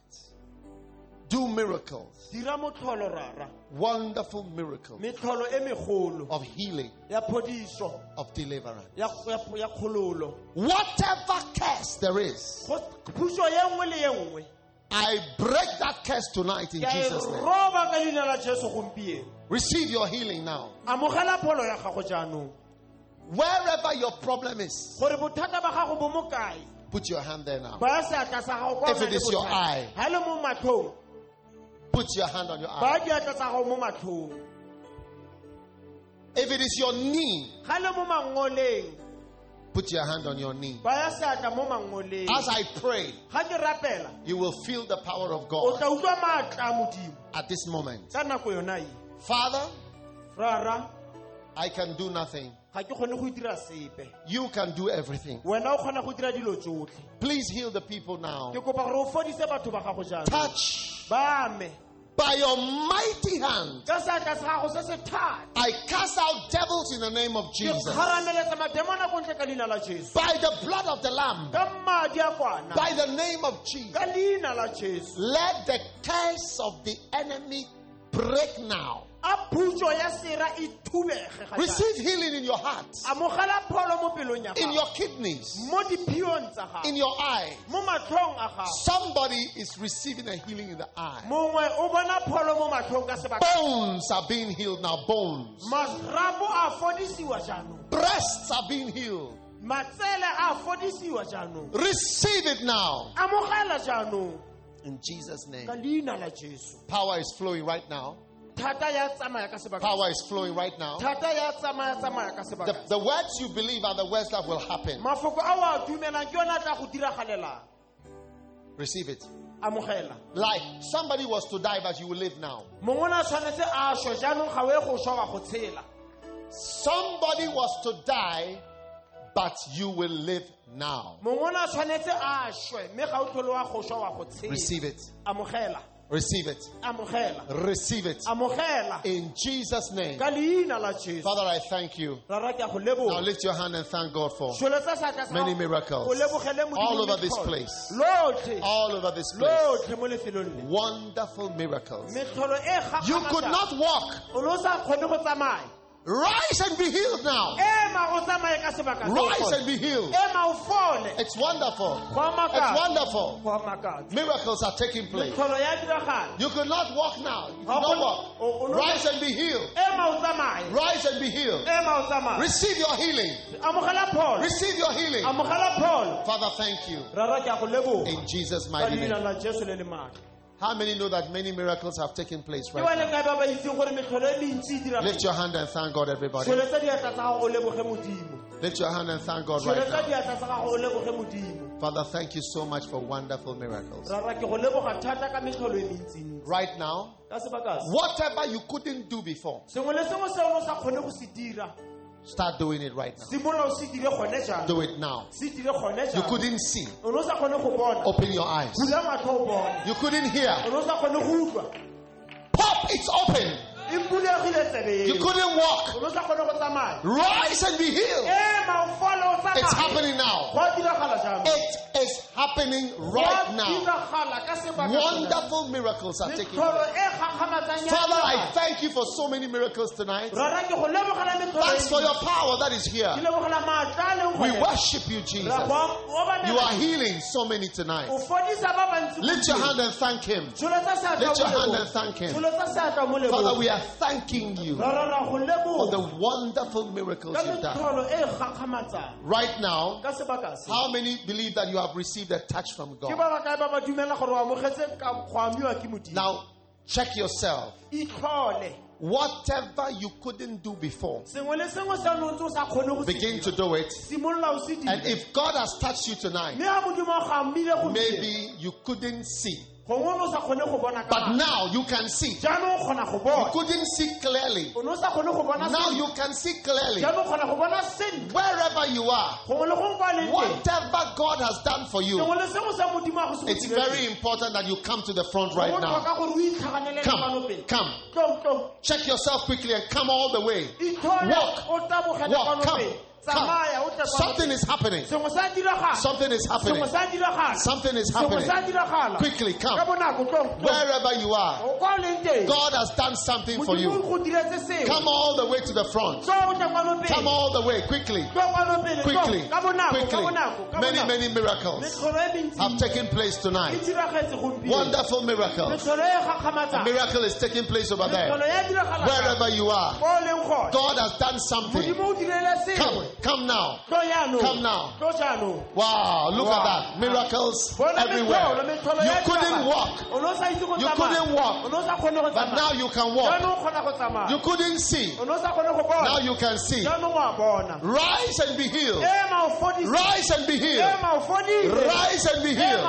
Do miracles, dira motlholo rara wonderful miracles of healing, of deliverance. Whatever curse there is, Go- puso ye nngwe le ye nngwe I break that curse tonight in Jesus' name. roba ka leina la jesu gompieno Receive your healing now. amogela pholo ya gago jaanong Wherever your problem is, gore bothata ba gago bo mo kae put your hand there now. baya seatla sa gago kwa If it is your eye. ga le mo matlhong Put your hand on your eye. baya diatla tsa gago mo matlhong If it is your knee, put your hand on your knee. baya seatla mo mangoleng As I pray, ga ke rapela you will feel the power of God tla utlwa maatla a modimo at this moment. ka nako yona Father, I can do nothing. ga ke kgone go dira sepe You can do everything. wena o kgona go dira dilo tsotlhe Please heal the people now. ke kopa gore o fodise batho ba gago jalo Touch by your mighty hand. ka seatla sa gago se se thata I cast out devils in the name of Jesus. kgarameletsa mademona ko ntle ka leina la jesu By the blood of the Lamb. ka madi a kwana By the name of Jesus. ka leina la jesu Let the curse of the enemy break now. a phutso ya sera thubege ga jaana. Receive healing in your heart, amogela pholo mo pelong ya in your kidneys, mo diphiong tsa gago in your eyes. mo matlhong a gago Somebody is receiving a healing in the eye. mongwe o bona pholo mo matlhong ka sebaka Bones are being healed now. Bones. marapo a fodisiwa jaanong Breasts are being healed. matsele a fodisiwa jaanong Receive it now. In Jesus' name. ka leina la jesu Power is flowing right now. thata ya tsamaya ka sebaka Power is flowing right now. thata ya tsamaya tsamaya ka The, the words you believe are the words that will happen. mafoko a o a dumelang ke yona a tla go diragalelang Receive it. Like somebody was to die, but you will live now. mongwe o ne a tshwanetse a šwe jaanong ga o ye go šwa wa go tshela Somebody was to die, but you will live now. mongwe o ne a tshwanetse a šwe mme ga o tlhole wa go šwa wa go tshela Receive it. Receive it. Receive it. In Jesus' name. ka leina la jesu Father, I thank you. rara ke a go Now lift your hand and thank God for Šoletsa seatla sa Many miracles. o lebogele Modimo All over this place. all over this place. lotlhe mo lefelong le Wonderful miracles. You could not walk. O ne o sa kgone go tsamaya Rise and be healed now. ema o tsamaye ka sebaka se o Rise and be healed. ema o fole It's wonderful. It's wonderful. Go a makatsa. Miracles are taking place. metlholo ya diragala You could not walk now. You could not walk. Rise and be healed. ema o tsamaye Rise and be healed. ema o tsamaye Receive your healing. Receive your healing. Father, thank you. rara ke a go leboga In Jesus' mighty name. La jesu le le maatla How many know that many miracles have taken place right now? le kae ba ba itseng gore metlholo mentsi dira Lift your hand and thank God, everybody. tšholetsa diatla tsa gago o leboge modimo Lift your hand and thank God right now. diatla tsa gago o leboge modimo Father, thank you so much for wonderful miracles. rara ke go leboga thata ka metlholo mentsintsi Right now, ka sebaka se whatever you couldn't do before, sengwe le sengwe se o ne o sa kgone go se dira start doing it right now. simolola o se dire gone jang Do it now. se dire gone You couldn't see, o ne o sa kgone go bona open your eyes. bula matlho o bone You couldn't hear, o ne o sa kgone go utlwa pop, it's open. You couldn't walk. o ne o sa kgone go tsamaya Rise and be healed. Eh, ema o fole o It's happening now. go a diragala jang It is happening right now. diragala ka sebaka se Wonderful miracles are taking place. Father, I thank you for so many miracles tonight. rara ke go lebogela metlholo Thanks for your power that is here. ke lebogela maatla a leng We worship you, Jesus. Ra go a- o obamela. You are healing so many tonight. o fodisa ba bantsi Lift your hand and thank Him. Lift your hand and thank Him. Tšholetsa seatla mo Father, we are thanking you Ra rara go for the wonderful miracles you've done. Right now, ka sebaka se. how many believe that you have received a touch from God? ba ba kae ba ba dumela gore o amogetse ka go amiwa ke modimo? Now, check yourself. Whatever you couldn't do before, sengwe le sengwe se o ntse o sa kgone go se begin to do it. And if God has touched you tonight, mme ga modimo a gammile go maybe you couldn't see, gongwe o ne o sa kgone go bona ka but now you can see. jaanong o kgona go You couldn't see clearly. o ne o sa kgone go bona Now you can see clearly. jaanong o kgona go bona sentle Wherever you are, gongwe le gongwe kwa leng teng whatever God has done for you, sengwe le sengwe se modimo a go se go it's very important that you come to the front right now. botlhokwa gore o itlhaganele Come, come. Check yourself quickly and come all the way. Walk. Walk, come. Come. Something is happening. sengwe sa diragala Something is happening. sengwe sa diragala Something is happening. Quickly, come. ka bonako tlo, tlo. Wherever you are, O kwa o leng teng God has done something for you. o go diretse sengwe Come all the way to the front. Tlo, o tle kwano pele. Come all the way quickly. Tlo kwano pele. Quickly. ka bonako ka Quickly. Many, many miracles have taken place tonight. Wonderful miracles. A miracle is taking place over there. Wherever you are, ko o leng gone God has done something. modimo o direle Come, Come now. Come now. Wow, look Wow. at that. Miracles everywhere. You couldn't walk, O ne o sa itse You couldn't walk. O ne o sa kgone go but now you can walk. Jaanong o kgona go tsamaya. You couldn't see, O ne o sa kgone go bona. now you can see. Jaanong wa bona. Rise and be healed. Ema o fodile. Rise and be healed. Ema o fodile. Rise and be healed.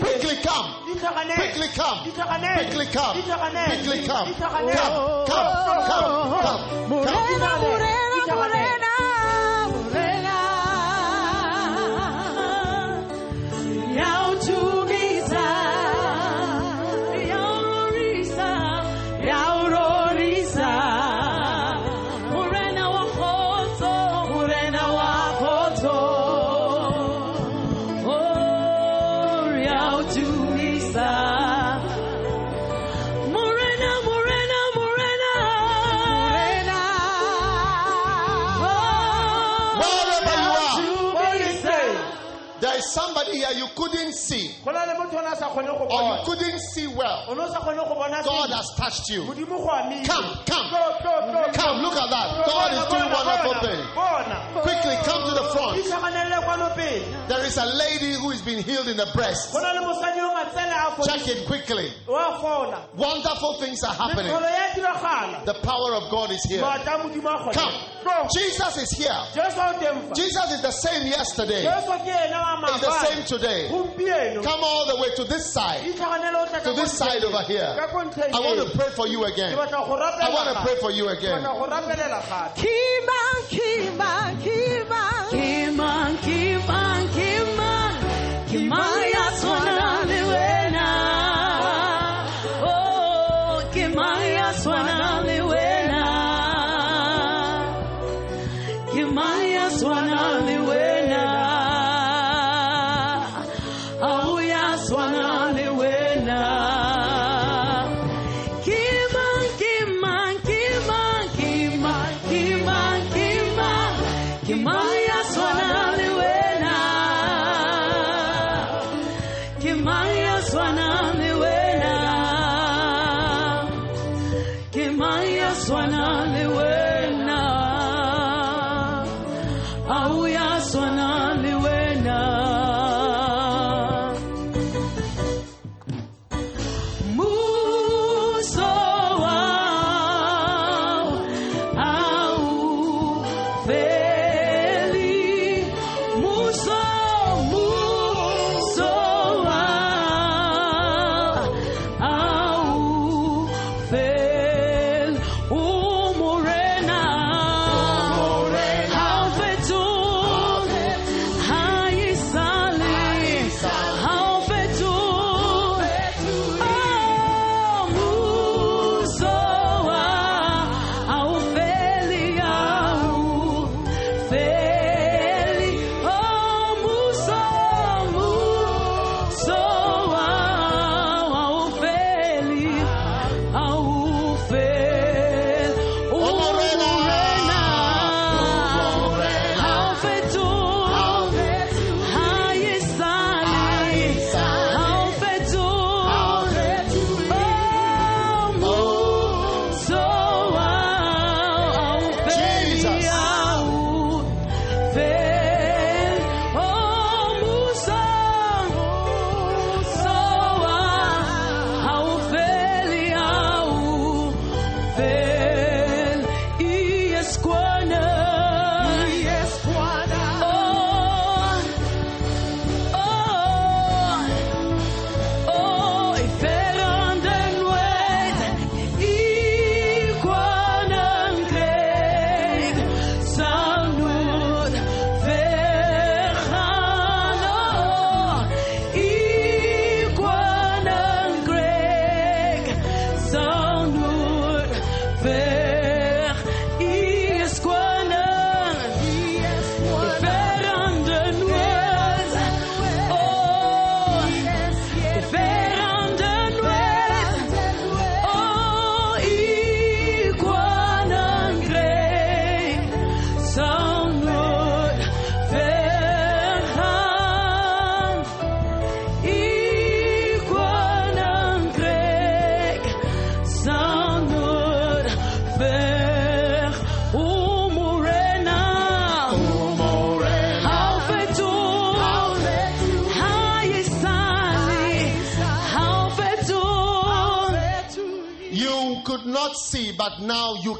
Quickly come. Quickly come. Quickly come. Quickly come. Come, come, come, come, come. Morena, morena, morena. Here you couldn't see, Go na le motho o ne a sa kgone go or you couldn't see well. O ne o sa kgone go bona God has touched you. Modimo go amile. Come, come. Tlo. Come, look at that. God is doing wonderful things. Quickly come to the front. tlhaganelele kwano pele. There is a lady who is being healed in the breast. Go na le mosadi o matsele a fodile. Check it quickly. Wonderful things are happening. Metlholo ya diragala. The power of God is here. Maatla a Modimo a kgona. Come. Tlo. Jesus is here. Jesu o teng fa. Jesus is the same yesterday. Jesu ke He's the same today. Come all the way to this side. Di tlhaganele o tla ka To this side over here. Ka ko ntlheng I want to pray for you again. Ke batla go rapela I want to pray for you Ke again. batla go rapelela gape. Kimang, kimang, kimang. Kimang, kimang, kimang. Kimang ya swana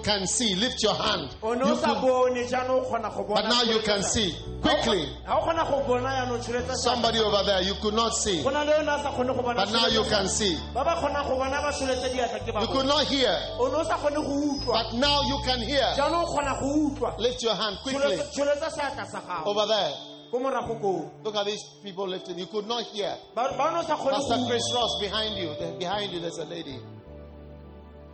can see. Lift your hand. You could- bone jaanong o kgona go bona but now you can see. Quickly. ga o kgona go bona yaanong tsholetsa seatla. Somebody over there, you could not see, go na le yone a sa kgone go bona but now you can see. ba ba kgonang go bona ba tsholetse diatla ke ba You could not hear, o ne o sa kgone go utlwa but now you can hear. jaanong o kgona go utlwa Lift your hand quickly. Tsholetsa- tsholetsa seatla sa gago Over there. ko morago koo Look at these people lifting. You could not hear. ba ba ne o sa kgone Pastor Chris Ross behind you. Behind you, there's a lady.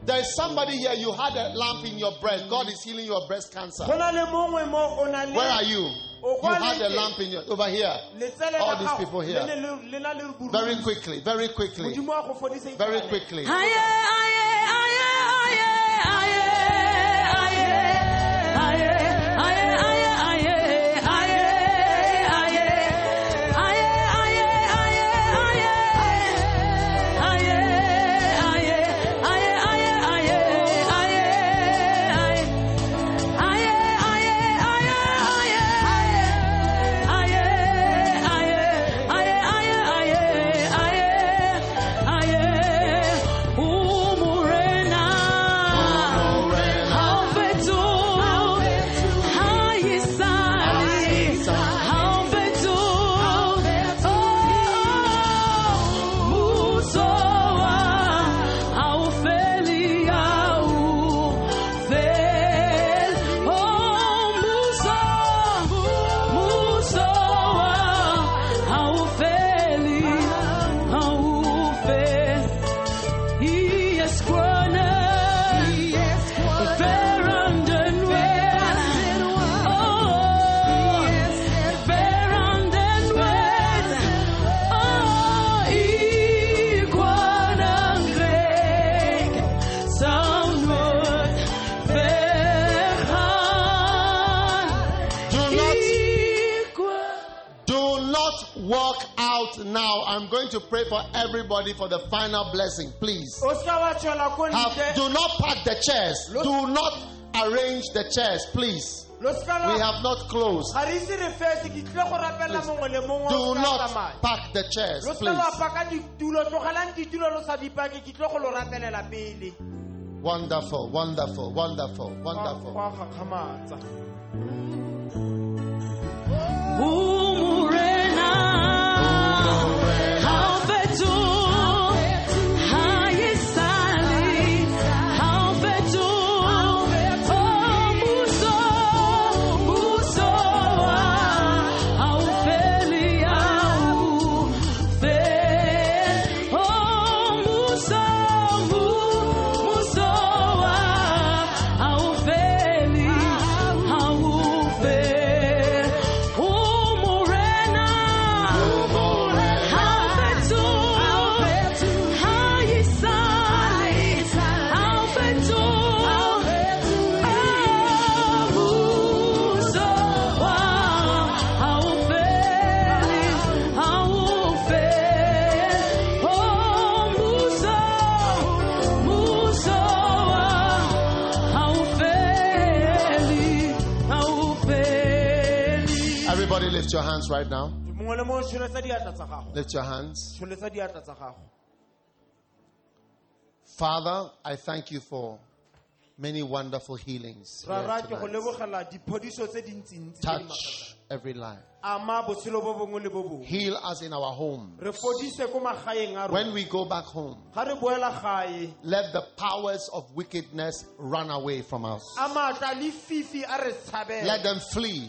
There is somebody here. You had a lump in your breast. God is healing your breast cancer. go na le mongwe mo o na le Where are you? You had a leke. lump in your over here. All these people here. le ne le- le na le buru- Very quickly, very quickly, modimo wa go fodisa very quickly. To pray for everybody for the final blessing. Please. o seka wa tswela ko Have, do not pack the chairs. Do not arrange the chairs, please. lo seka la- We have not closed. ga re ise re fetse ke tlile go rapela mongwe le mongwe Do not pack the chairs, lo seka wa please. paka ditulo tlogelang ditulo lo sa dipake ke tlile go lo rapelela pele Wonderful, wonderful, wonderful, Wa- wonderful. Lift your hands right now. mongwe le mongwe tsholetsa diatla tsa gago Lift your hands. tsholetsa diatla tsa gago Father, I thank you for many wonderful healings. here ra ra ke go tonight. lebogela diphodiso tse dintsintsi tse di Touch every life. ama botshelo bo bongwe le bo bongwe Heal us in our home. re fodise ko magaeng a When we go back home, ga re boela gae let the powers of wickedness run away from us. a maatla le fifi a re tshabela Let them flee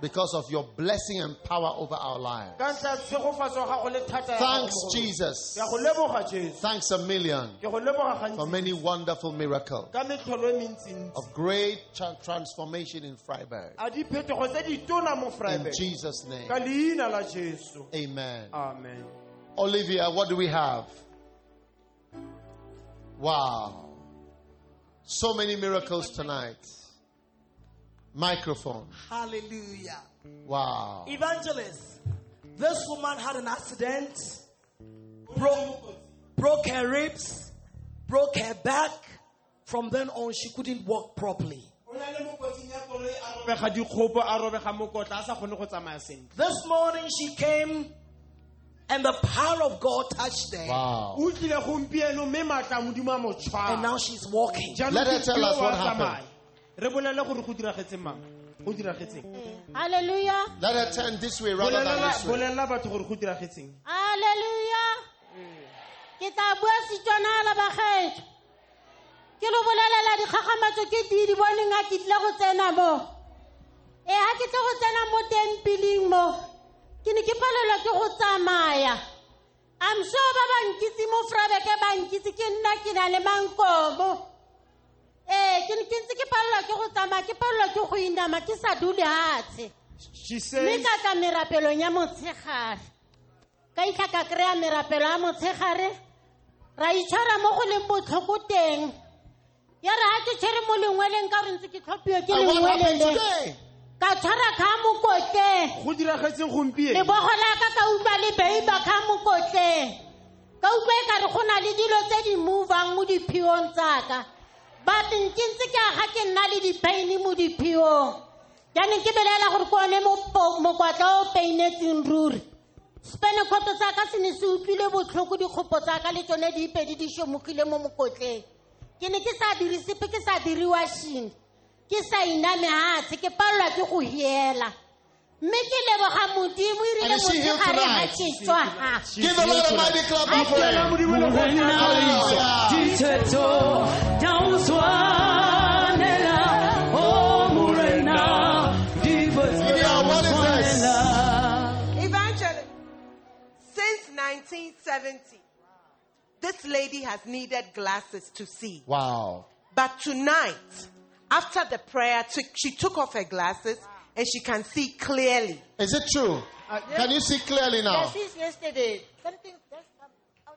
because of your blessing and power over our lives. ka ntlha ya tshegofatso ya gago le thata ya gago Thanks, mo go rona. Jesus. ke a go leboga jesu Thanks a million ke go leboga for many wonderful miracles ka metlholo mentsintsi of great tra- transformation in Vryburg. a diphetogo tse di tona mo In Jesus' name. ka leina la jesu Amen. amen Olivia, what do we have? Wow. So many miracles tonight. Microphone. Hallelujah. Wow. Evangelist, this woman had an accident, broke, broke her ribs, broke her back. From then on, she couldn't walk properly. o na le mo kotsing ya koloi a robega dikgopo a robega mokotla a sa kgone go tsamaya sentle This morning, she came And the power of God touched her. Wow. o tlile gompieno mme maatla a modimo a mo And now she's walking. Let her tell us what happened. Tsamaya. re bolele gore go diragetseng mang go diragetseng eh, Hallelujah. Let her turn this way rather than bolelela this way. bolelela batho gore go diragetseng Hallelujah. Ke tla bua Setswana la bagaetsho. Ke lo bolelela dikgagamatso ke di di boneng a ke tlile go tsena mo. E ha ke tle go tsena mo tempiling mo. Ke ne ke palelwa ke go tsamaya. I'm sure ba ba nkitse mo Vryburg ba nkitse ke nna ke na le mankomo. Eh, ke ne ke ntse ke palelwa ke go tsamaya, ke palelwa ke go inama, ke sa dule hatshe. she mme says ka tla merapelong ya motshegare. Ka itlha ka kry-a merapelo ya motshegare ra itshwara mo go leng botlhoko teng. Ya re ga ke tshwere mo lengweleng ka gore ntse ke tlhophiwa ke And what happened lengwelele today? ka tshwara kga mokotleng. Go diragetseng gompieno. Lebogo la ka ka utlwa le beiba kga mokotleng. Ka utlwa e kare go na le dilo tse di movang mo diphiong tsaka but ntse ke aga ke nna le dipaine mo diphiong jaanong ke belela gore ke one mokwatla o painetseng ruri. Spenekgoto tsa ka se ne se utlwile botlhoko dikgopo tsa ka le tsone diipedi di šomogile mo mokotleng. Ke ne ke sa dire sepe ke sa dire shini ke sa iname hatshe ke palelwa ke go hiela mme ke leboga modimo e rile And she here motshegare ga tonight? ke tswa ha Give the Lord a mighty clap of Tshela praise. modimo le go Hallelujah. Dithetho tsa ho tshwanela, oh morena, dithetho Yeah, this? Evangelist, since 1970, this lady has needed glasses to see. Wow. But tonight, after the prayer, took- she took off her glasses and she can see clearly. Is it true? Can you see clearly now? since yesterday something just come out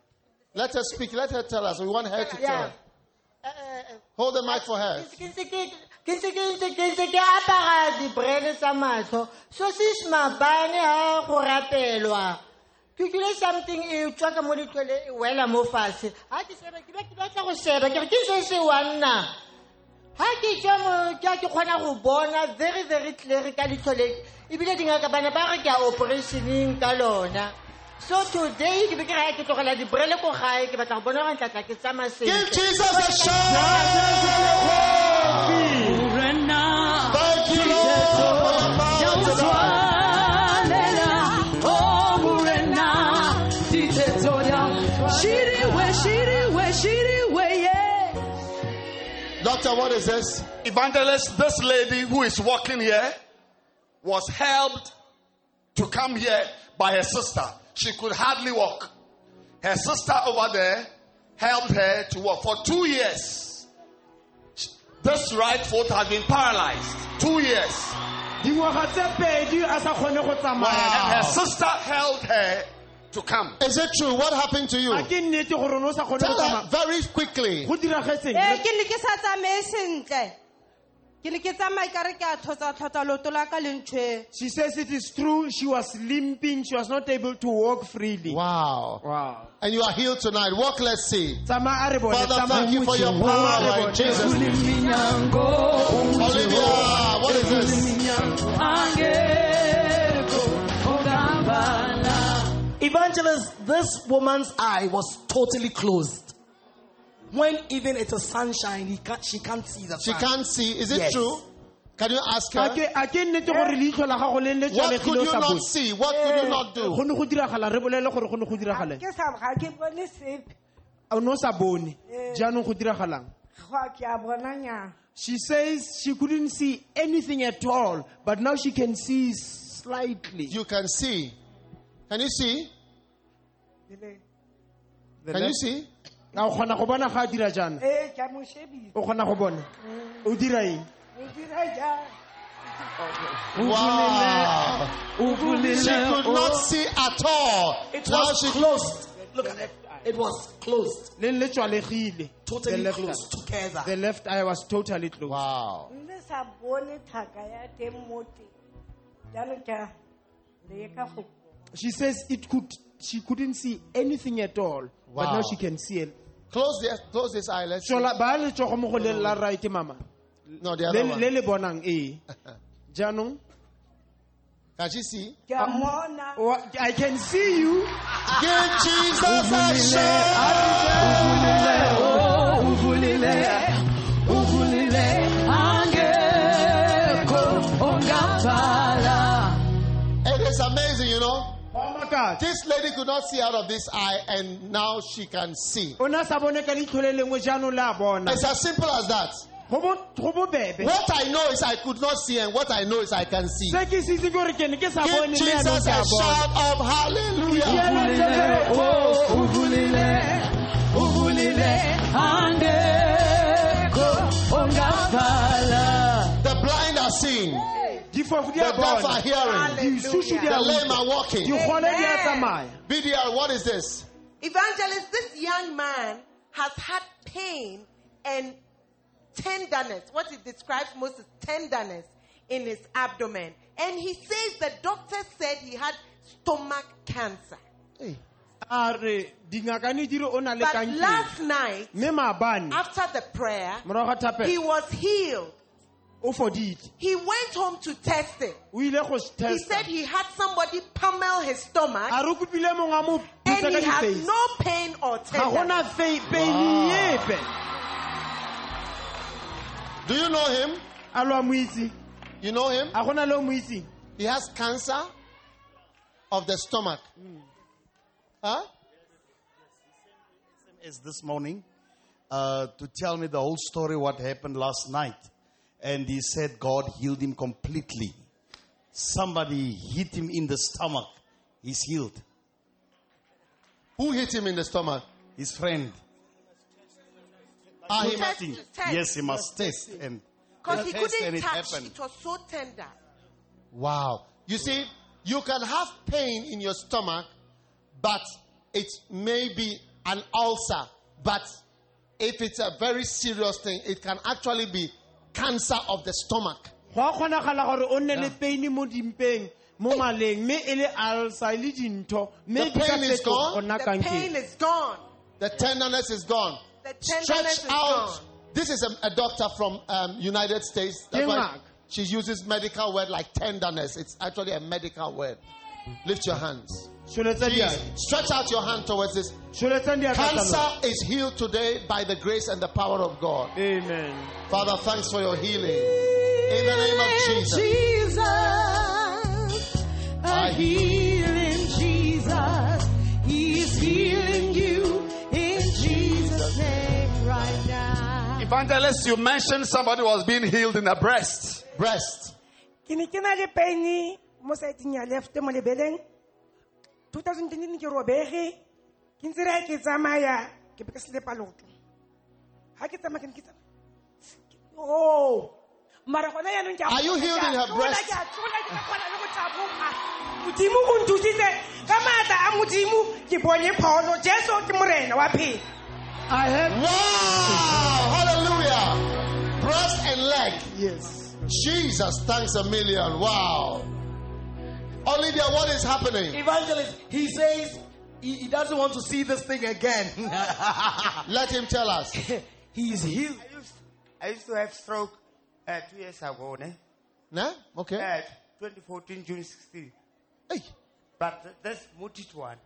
Let her speak. Let her tell us. We want her to tell. yeah us. Uh, uh, Hold the mic for her. ke apara dibrele tsa matlho so sis mabane ha go rapelwa ke utlwile something e tswa ka mo letlole e wela mo fatshe ha ke sheba ke batla go sheba ke re ke se se wanna ha ke tswa ke kgona go bona very very clear ka ebile dingaka bana ba re ke a operationeng ka lona. So today ke be ke raya ke tlogela dibrele ko gae ke batla go bona gore ntlatla ke tsamaya Give sentle yeah. Doctor, what is this? Evangelist, this lady who is walking here was helped to come here by her sister. She could hardly walk. Her sister over there helped her to walk for two years. This right foot has been paralyzed. Two years. dingwaga tse pedi a sa kgone go tsamaya And her sister held her to come. Is it true? What happened to you? a ke nnete gore o ne o sa kgone go Tell her very quickly. go diragetseng eh, ke ne ke sa tsamaye sentle. Ke ne ke tsamaye ka re ke a tlhotsa-tlhotsa leoto la ka le ntshwere. she says it is true she was limping she was not able to walk freely Wow. wow And you are healed tonight. Walk, let's see. tsamaya a re bone Father, tsamaya thank you for your power in. Jesus' name. Olivia, what is this? Evangelist, this woman's eye was totally closed. When even it is a sunshine, he can't, she can't see the sun. She sun. can't see. Is it Yes. true? Can you ask her? ke a ke nnete gore leitlho la gago le le What could you not see? What could you not do? ne go diragala re bolele gore go ne go diragale Ke sa ga ke bone sepe. o sa bone jaanong go diragalang Ga ke a bona nya. she says she couldn't see anything at all but now she can see slightly You can see. Can you see? The Can you left- see? a o kgona go bona ga a dira jaana Eh, ke a mo shebile. o kgona go bona o dira eng O dira jang? Wow. She could not see at all. It Now was she closed. Look at it. It was closed. le le tswalegile the Totally left, closed together. the left eye was totally closed Wow. Nne sa bone thaka ya teng mo teng. Jaanong ke a leka go she says it could she couldn't see anything at all but Wow. now she can see it Close this, close this eye. Let's see. so ba le tsogo mo go le la right mama No, the other le one. le bonang ee eh? jaanong Can she see? Ke a mmona. Oh, Wha- I can see you. Give Jesus a It Oh. This lady could not see out of this eye, and now she can see. O na sa bone ka leitlho le lengwe jaanong le a bona. It's as simple as that. Go bo- go bobebe. What I know is I could not see, and what I know is I can see. Se ke se itse ke gore ke ne ke sa Give bone mme Jesus yaanong ke a a bona. shout of hallelujah. Oh, the blind are seeing, Difofu di the a deaf are hearing, Disusu the a lame are walking. Digole di a tsamaya. BDR, what is this? Evangelist, this young man has had pain and tenderness. What he describes most is tenderness in his abdomen. And he says the doctor said he had stomach cancer. A re dingaka ne di re o na le But last night, after the prayer, he was healed. O fodile. He went home to test it. O ile go He said he had somebody pummel his stomach A re o kopile mongwe a mo and he ka has no pain or Ga tenderness. gona fe- peini epe. Do you know him? A lo a. You know him? A gona le o mo itseng. He has cancer of the stomach. Huh? is this morning uh, to tell me the whole story what happened last night and he said god healed him completely somebody hit him in the stomach he's healed Who hit him in the stomach? his friend Ah, he Test, must- test, test. yes he must test and Because he test couldn't and it touch. happened It was so tender. Wow. You see, you can have pain in your stomach, but it may be an ulcer. But if it's a very serious thing, it can actually be cancer of the stomach. Go kgonagala gore o nne le peini mo dimpeng mo maleng mme e le ulcer le dintho mme The di ka pain is gone? The pain is gone. The tenderness is gone. The tenderness Stretch is out. gone. This is a, a doctor from um, United States. That's why Denmark. she uses medical word like tenderness. It's actually a medical word. Lift your hands. Sholetsa Jesus. Stretch out your hand towards this. Sholetsang diatla tsa lona. Cancer is healed today by the grace and the power of God. Amen. Father, thanks for your healing. In the name of Jesus. Jesus, a healing Jesus. He's healing you in Jesus' name right now. Evangelist, you mentioned somebody was being healed in the breast. Breast. 2010 ke robege. Ke ntse re ke tsamaya ke be ke slepa loto. Ha ke tsamaya ke ne ke tsamaya. Oh. Mara gona yaanong ke Are you kgona, healed in her breast? ke a tlola, ke kgona le go taboga. Modimo o nthusitse ka maatla a modimo ke bone pholo. Jesu ke morena wa phela. I have Wow! Hallelujah! Breast and leg. yes. Jesus, thanks a million. Wow. Olivia, what is happening? Evangelist, he says he, he doesn't want to see this thing again. Let him tell us. he is healed. I used, I used to have stroke uh, two years ago, ne? Nah? Okay. Uh, 2014, June 16. Hey. But th- that's muted one.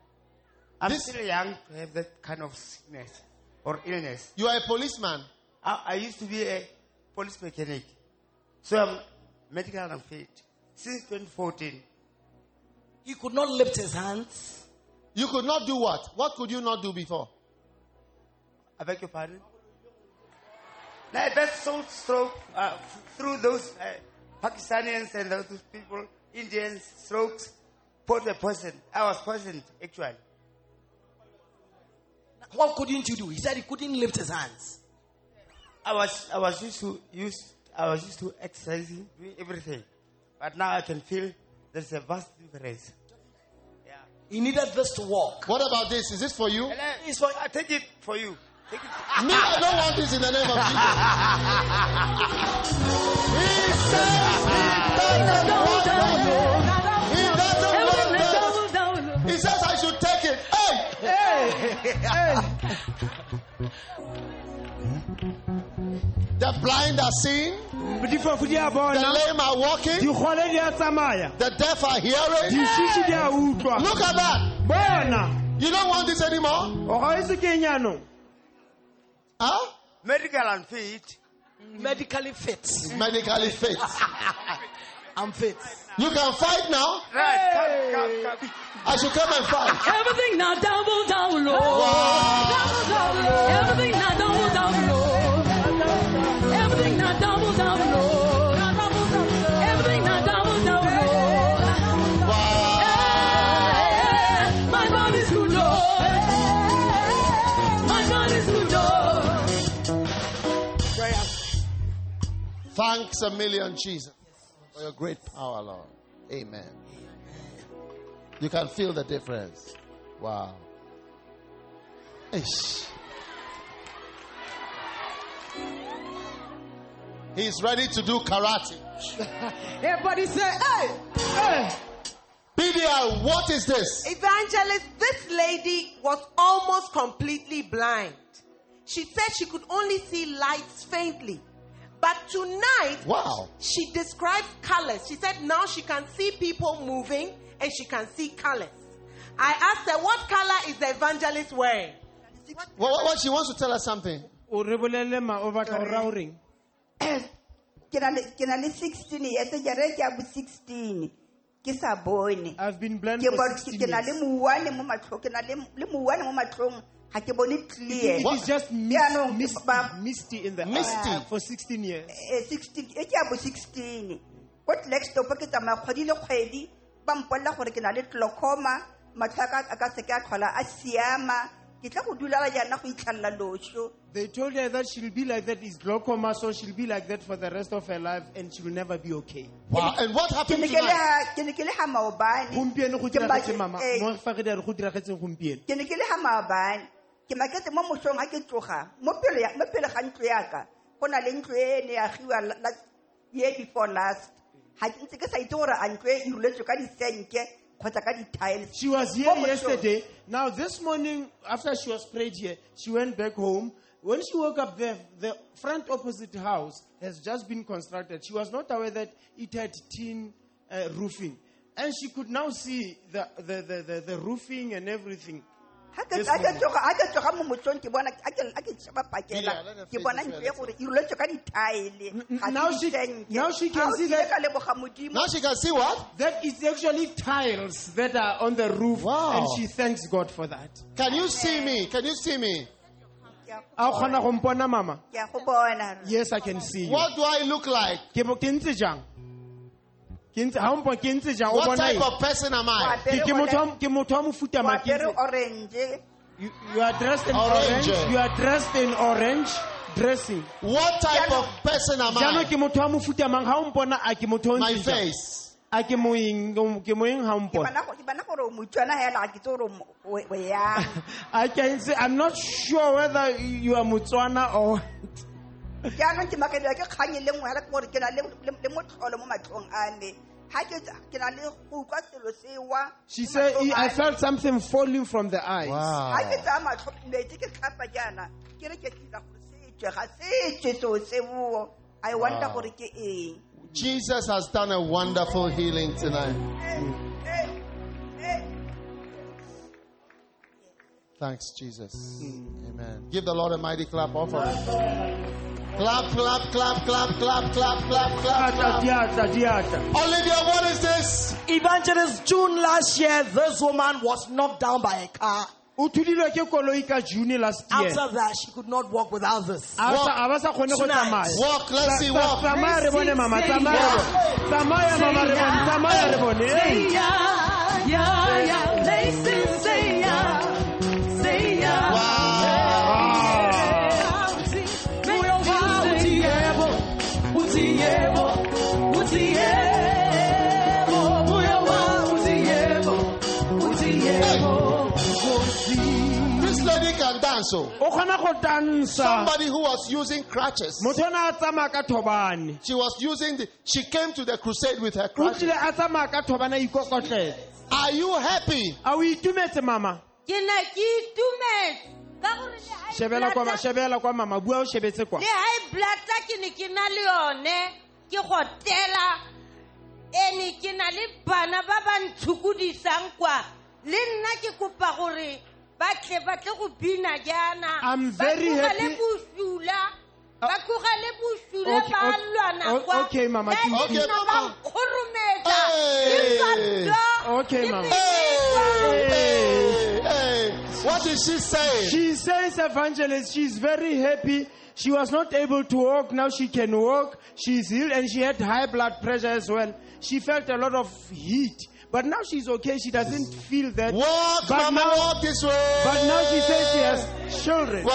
I'm This- still young to have that kind of sickness or illness. You are a policeman. I, I used to be a police mechanic. So I'm medical unfit. Since 2014, He could not lift his hands. You could not do what? What could you not do before? I beg your pardon? Now, that's soul stroke uh, f- through those uh, Pakistanians and those people, Indians, strokes, put the poison. I was poisoned, actually. What couldn't you do? He said he couldn't lift his hands. I was, I was used to use, I was used to exercising, doing everything. But now I can feel there's a vast difference. He needed this to walk. What about this? Is this for you? And I, it's for, I take it for you. Take it. Me, I don't want this in the name of Jesus. He says he doesn't want that. He doesn't want that. He says I should take it. Hey! Hey! Hey! The blind are seeing. Difofu di a The lame are walking. dikgole di a tsamaya The deaf are hearing. dišiši di a utlwa Look at that. bona You don't want this anymore? Oh, o ga se ke Huh? Medical and fit. Medically fit. Medically fit. I'm fit. You can fight now. Right. Come, come, come. I should come and fight. Everything now double down low. Wow. Double down low. Everything now double down low. Thanks a million, Jesus, for your great power, Lord. Amen. You can feel the difference. Wow. Ish. He's ready to do karate. Everybody say, hey! Hey, BDR, what is this? Evangelist, this lady was almost completely blind. She said she could only see lights faintly. But tonight, Wow. she describes colors. She said now she can see people moving and she can see colors. I asked her, what color is the evangelist wearing? What, what, what- she wants to tell us something. o re bolelele ma o batla go raya o reng ke na le- ke 16 years jare ke a bo 16 ke sa bone i've been blind ke for bo- 16 ke na le years. mouane mo matlhong ke na le le mouane mo matlhong ga ke bone clear it is just Jaanong, mist, ba- misty in the Misty. eye for 16 years eh, 16 e ke a bo 16 ko tlaxtop ke tsamaya kgwedi le kgwedi ba mpolela gore ke na le glaucoma matlho a ka- a ka se ke a tlhola a siama ke tla go dulala jaana go itlhalela loso They told her that she'll be like that is glaucoma, so she'll be like that for the rest of her life, and she will never be okay. Wow. And what ke happened ne ke le tonight? ha- ke ne ke le ha maobane Gompieno go Ke ba- diragetse mama, eh, mo fa re re go diragetseng gompieno. ke ne ke le ha maabane ke maketse mo mosong ga ke tloga mo pele ya- mo pele ga ntlo yaka go na le ntlo e ne agiwa la- before last ga ke ntse ke sa itse gore a ntlo e e ruletswe ka disenke kgotsa ka di-tiles She was here yesterday. Now this morning, after she was prayed here, she went back home. When she woke up, the the front opposite house has just been constructed. She was not aware that it had tin uh, roofing, and she could now see the the, the, the, the roofing and everything ga tsoga mo motsong ke bona a Now she can see what? That is actually tiles that are on the roof, wow. and she thanks God for that. Can you see me? Can you see me? yes i can see you. what do i look like what type of person am I? You, you are dressed in orange. orange. You are dressed in orange dressing. What type of person am I? My face. I can say I'm not sure whether you are Mutswana or jaanong ke ke kgang e le ya gore ke na le motlholo mo matlhong a me She said, I felt something falling from the eyes. Wow. I wonder wow. Jesus has done a wonderful healing tonight. Thanks, Jesus. Amen. Give the Lord a mighty clap offering. Clap, clap, clap, clap, clap, clap, clap, clap. Olivia, what is this? Evangelist, June last year, this woman was knocked down by a car. After that, she could not walk without this. Walk. Tonight. Walk. Let's see. Walk. Tsamaya This can dance. Oh. O kgona go tansa. Somebody who was using crutches. Motho ona a tsamaya ka thobane. She was using the, she came to the crusade with her crutches. tlile a tsamaya ka thobane a ikokotlele. Are you happy? A o itumetse mama? ke ne ke itumetse ka gore le high shebela kwa blood- shebela kwa mama bua o shebetse kwa le high blood ke ne ke na le yone ke gotela ene ke na le bana ba ba ntshukudisang kwa le nna ke kopa gore ba tle ba tle go bina jaana I'm very happy- bosula uh, ba Okay, ba okay, lwana okay, Mama, Tutu. ke nna ba nkgorometsa Hey. Okay, ke mama. Hey, hey. What is she saying? She says, evangelist, she's very happy. She was not able to walk. Now she can walk. She's healed and she had high blood pressure as well. She felt a lot of heat. But now she's okay. She doesn't feel that. Walk, but mama, now, walk this way. But now she says she has children.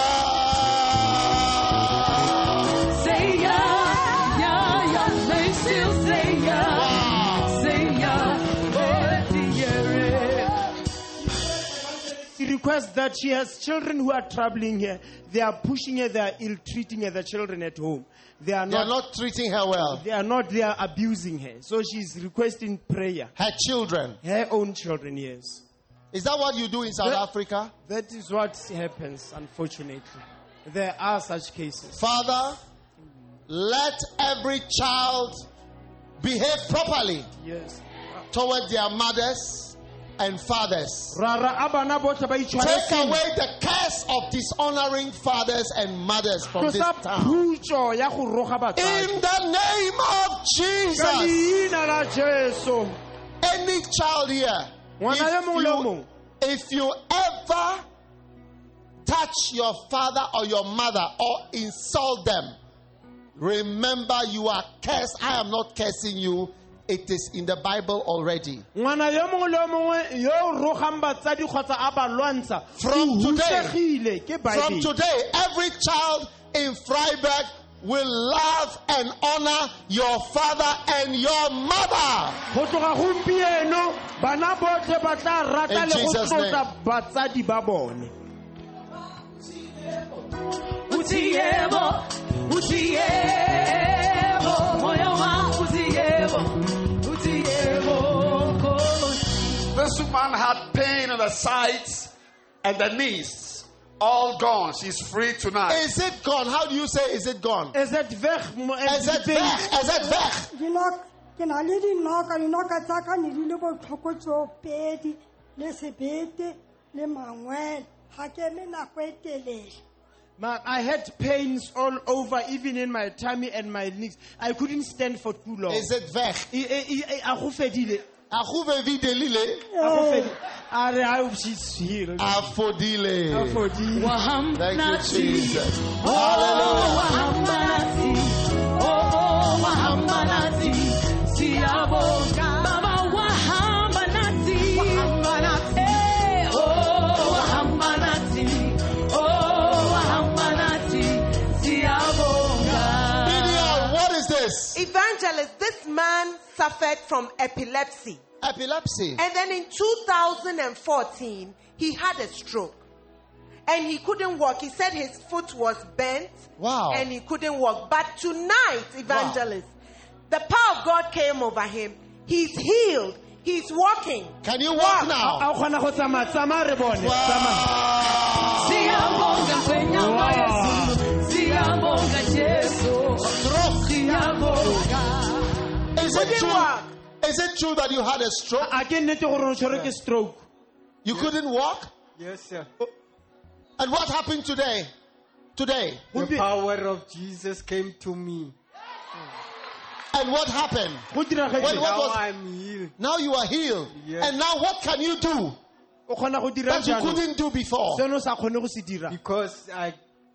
Requests that she has children who are troubling her. They are pushing her. They are ill-treating her. The children at home. They are They not. are not treating her well. They are not. They are abusing her. So she's requesting prayer. Her children. Her own children. Yes. Is that what you do in South That- Africa? That is what happens, unfortunately. There are such cases. Father, let every child behave properly Yes. toward their mothers and fathers. Rara abana botlhe ba itshware Take away the curse of dishonoring fathers and mothers from this town. phutso ya go roga batsadi. In the name of Jesus. leina la Jesu. Any child here, if mongwe le yo you, if you ever touch your father or your mother or insult them, remember you are cursed. I am not cursing you. It is in the Bible already. ngwana yo mongwe le yo mongwe yo o rogang batsadi kgotsa a ba lwantsha From o today, hutsegile ke From Bible. today, every child in Vryburg will love and honor your father and your mother. go tloga gompieno bana botlhe ba tla rata In le go Jesus' tlotla batsadi ba bone Uthi yebo, uthi wa This woman had pain in the sides and the knees. All gone. She's free tonight. Is it gone? How do you say, is it gone? Is it weg? Is it weg? Is it weg? Dino- ke na le dinoka dinoka tsa ka ne di le botlhoko tsoopedi le sebete le mangwele ga ke eme nako e telele I had pains all over, even in my tummy and my knees. I couldn't stand for too long. Is it weg? I- I- I- a go fedile. A go bevidelile? A go fedile. A re, I hope she's healed. Afodile. Afodile. Wahamba Thank you. Jesus. Oh, Hallelujah. wahamba nathi. Oh, oh, wahamba nathi. What is this? Evangelist, this man suffered from epilepsy. Epilepsy. And then in 2014, he had a stroke. And he couldn't walk. He said his foot was bent. Wow. And he couldn't walk. But tonight, evangelist, the power of God came over him. He's healed. He's walking. Can you walk now? A o kgona go tsamaya tsamaya re bone tsamaya. Siyabonga kwenyama Yesu. Siyabonga Jesu. Siyabonga. Is it true? Is it true that you had a stroke? a ke nnete gore o tshwerwe ke stroke You couldn't walk? Yes, sir. And what happened today? Today. The power of Jesus came to me. And what happened? What, what now was, I'm healed. now you are healed. Yes. And now what can you do o kgona go dira that you couldn't do before? seno o sa kgone go se dira Because I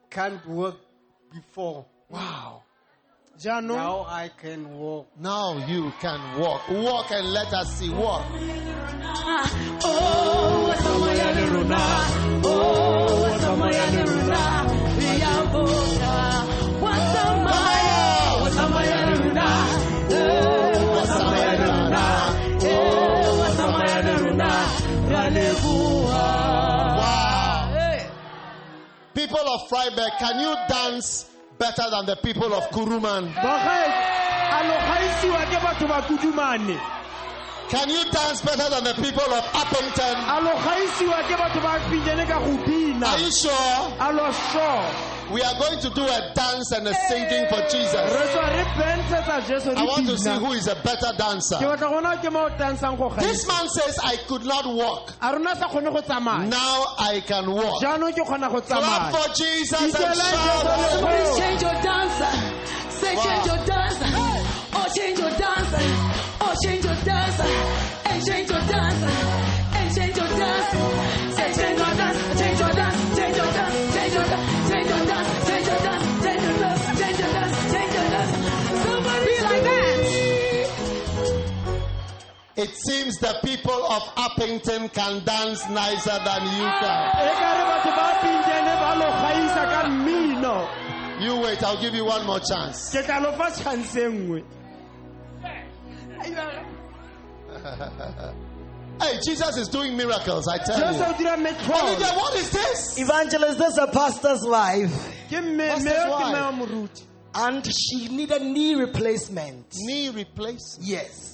can't walk before. Wow. jaanong Now I can walk. Now you can walk. Walk and let us see. Walk. Oh, people of Vryburg, can you dance better than the people of Kuruman? Can you dance better than the people of Upington? Are you sure? Alo sure We are going to do a dance and a singing for Jesus. re tswa re bentshetsa jesu I want to see who is a better dancer. ke batla gona ke mo o tansang go This man says, I could not walk. a rona sa kgone go tsamaya Now I can walk. jaanong ke kgona go Clap for Jesus and shout. Jesu Somebody change your dancer. Say Wow. change your dancer. Oh, change your dancer. Oh, change your dancer. And change your dancer. And change your dancer. It seems the people of Upington can dance nicer than you can. ka re batho ba pintene ba lo gaisa ka mmino You wait, I'll give you one more chance. ke tla lo fa chance nngwe Hey, Jesus is doing miracles, I tell jesu you. Olivia, what is this? Evangelist, this is a pastor's wife. ke mme Pastor's mme wife. mme wa moruti And she needed knee replacement. Knee replacement? Yes.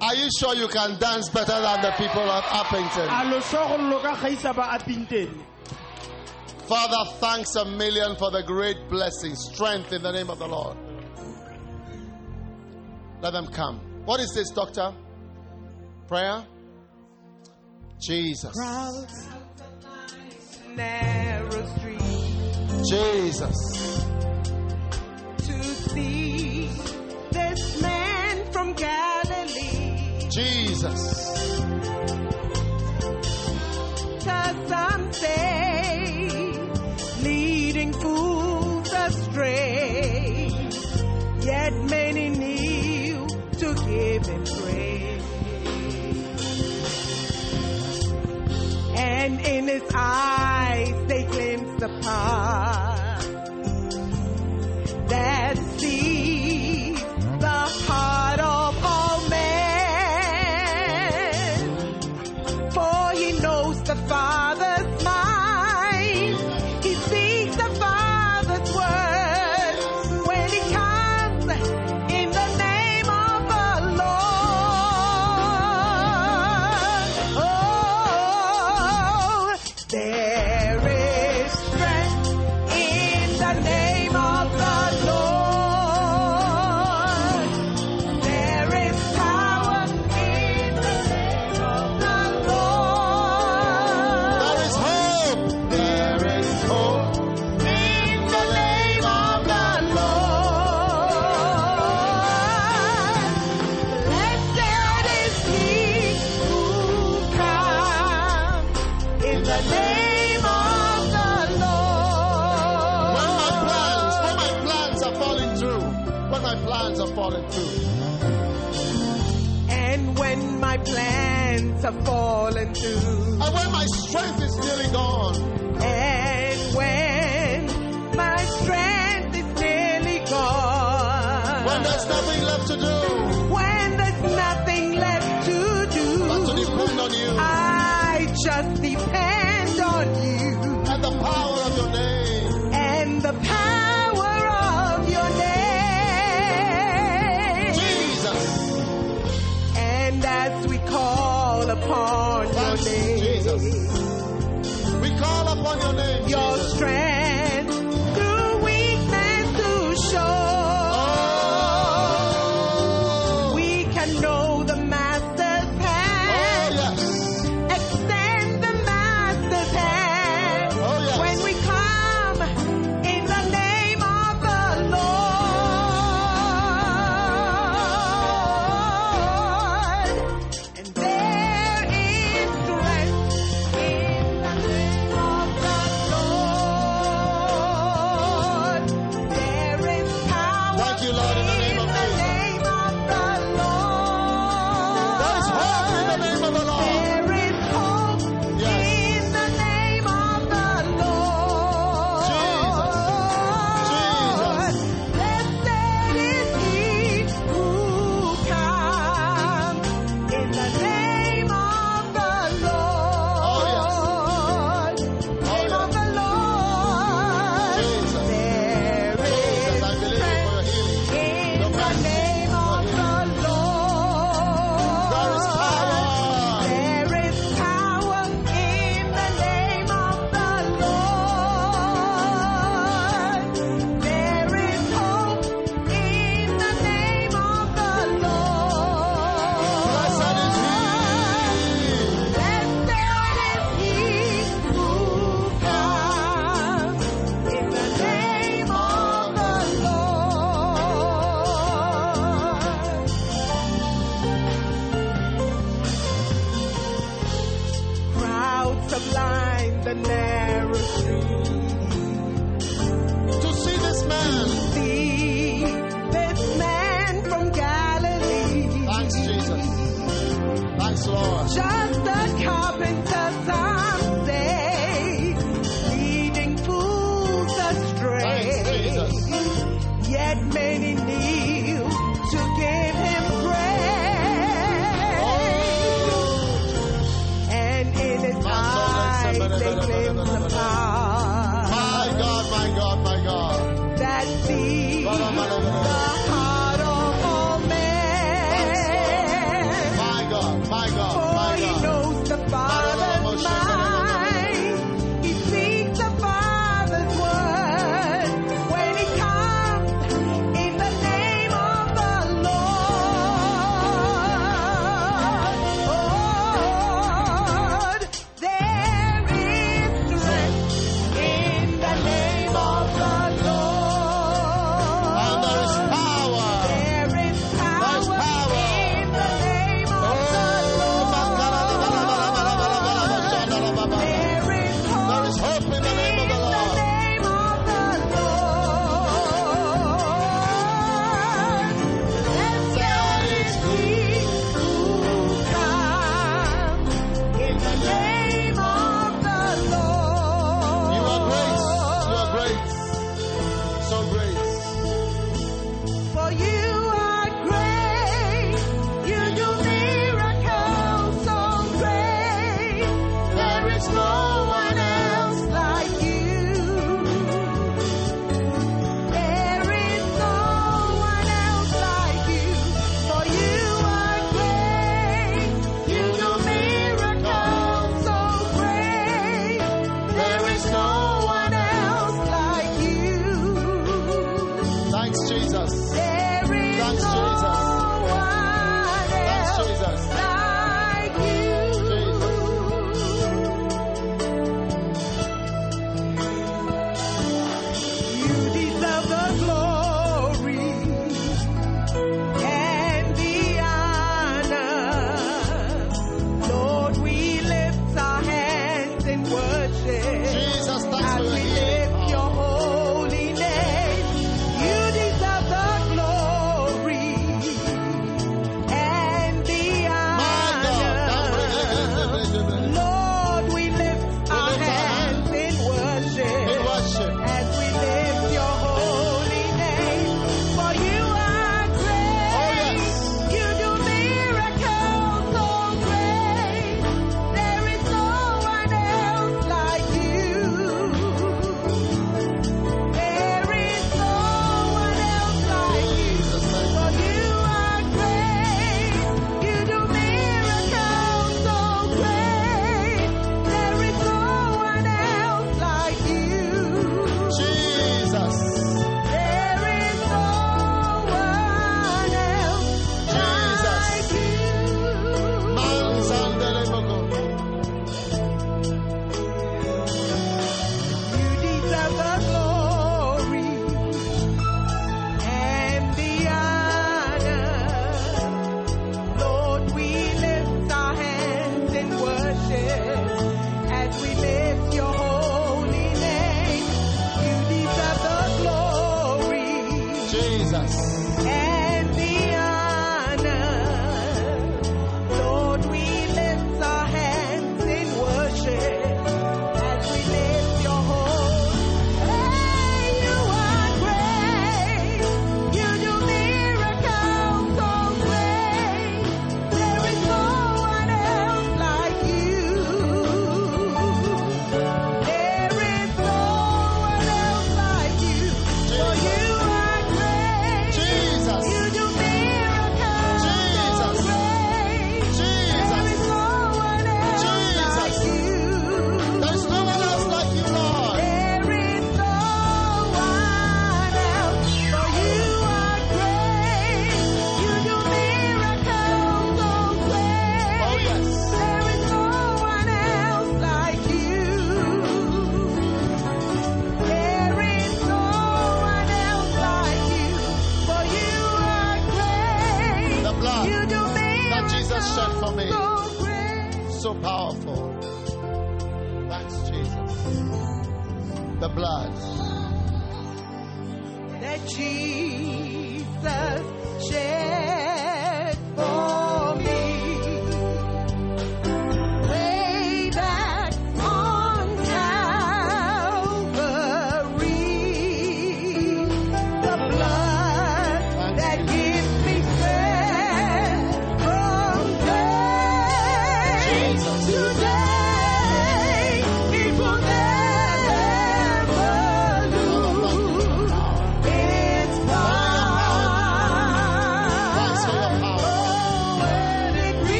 Are you sure you can dance better than the people of Upington? a lo sure gore lo ka gaisa ba a pintene Father, thanks a million for the great blessing, strength in the name of the Lord. Let them come. What is this, doctor? Prayer? Jesus. Jesus. To see this man from Galilee. Jesus. Cause some say leading fools astray, yet many kneel to give him praise. And in his eyes they glimpse the path that see.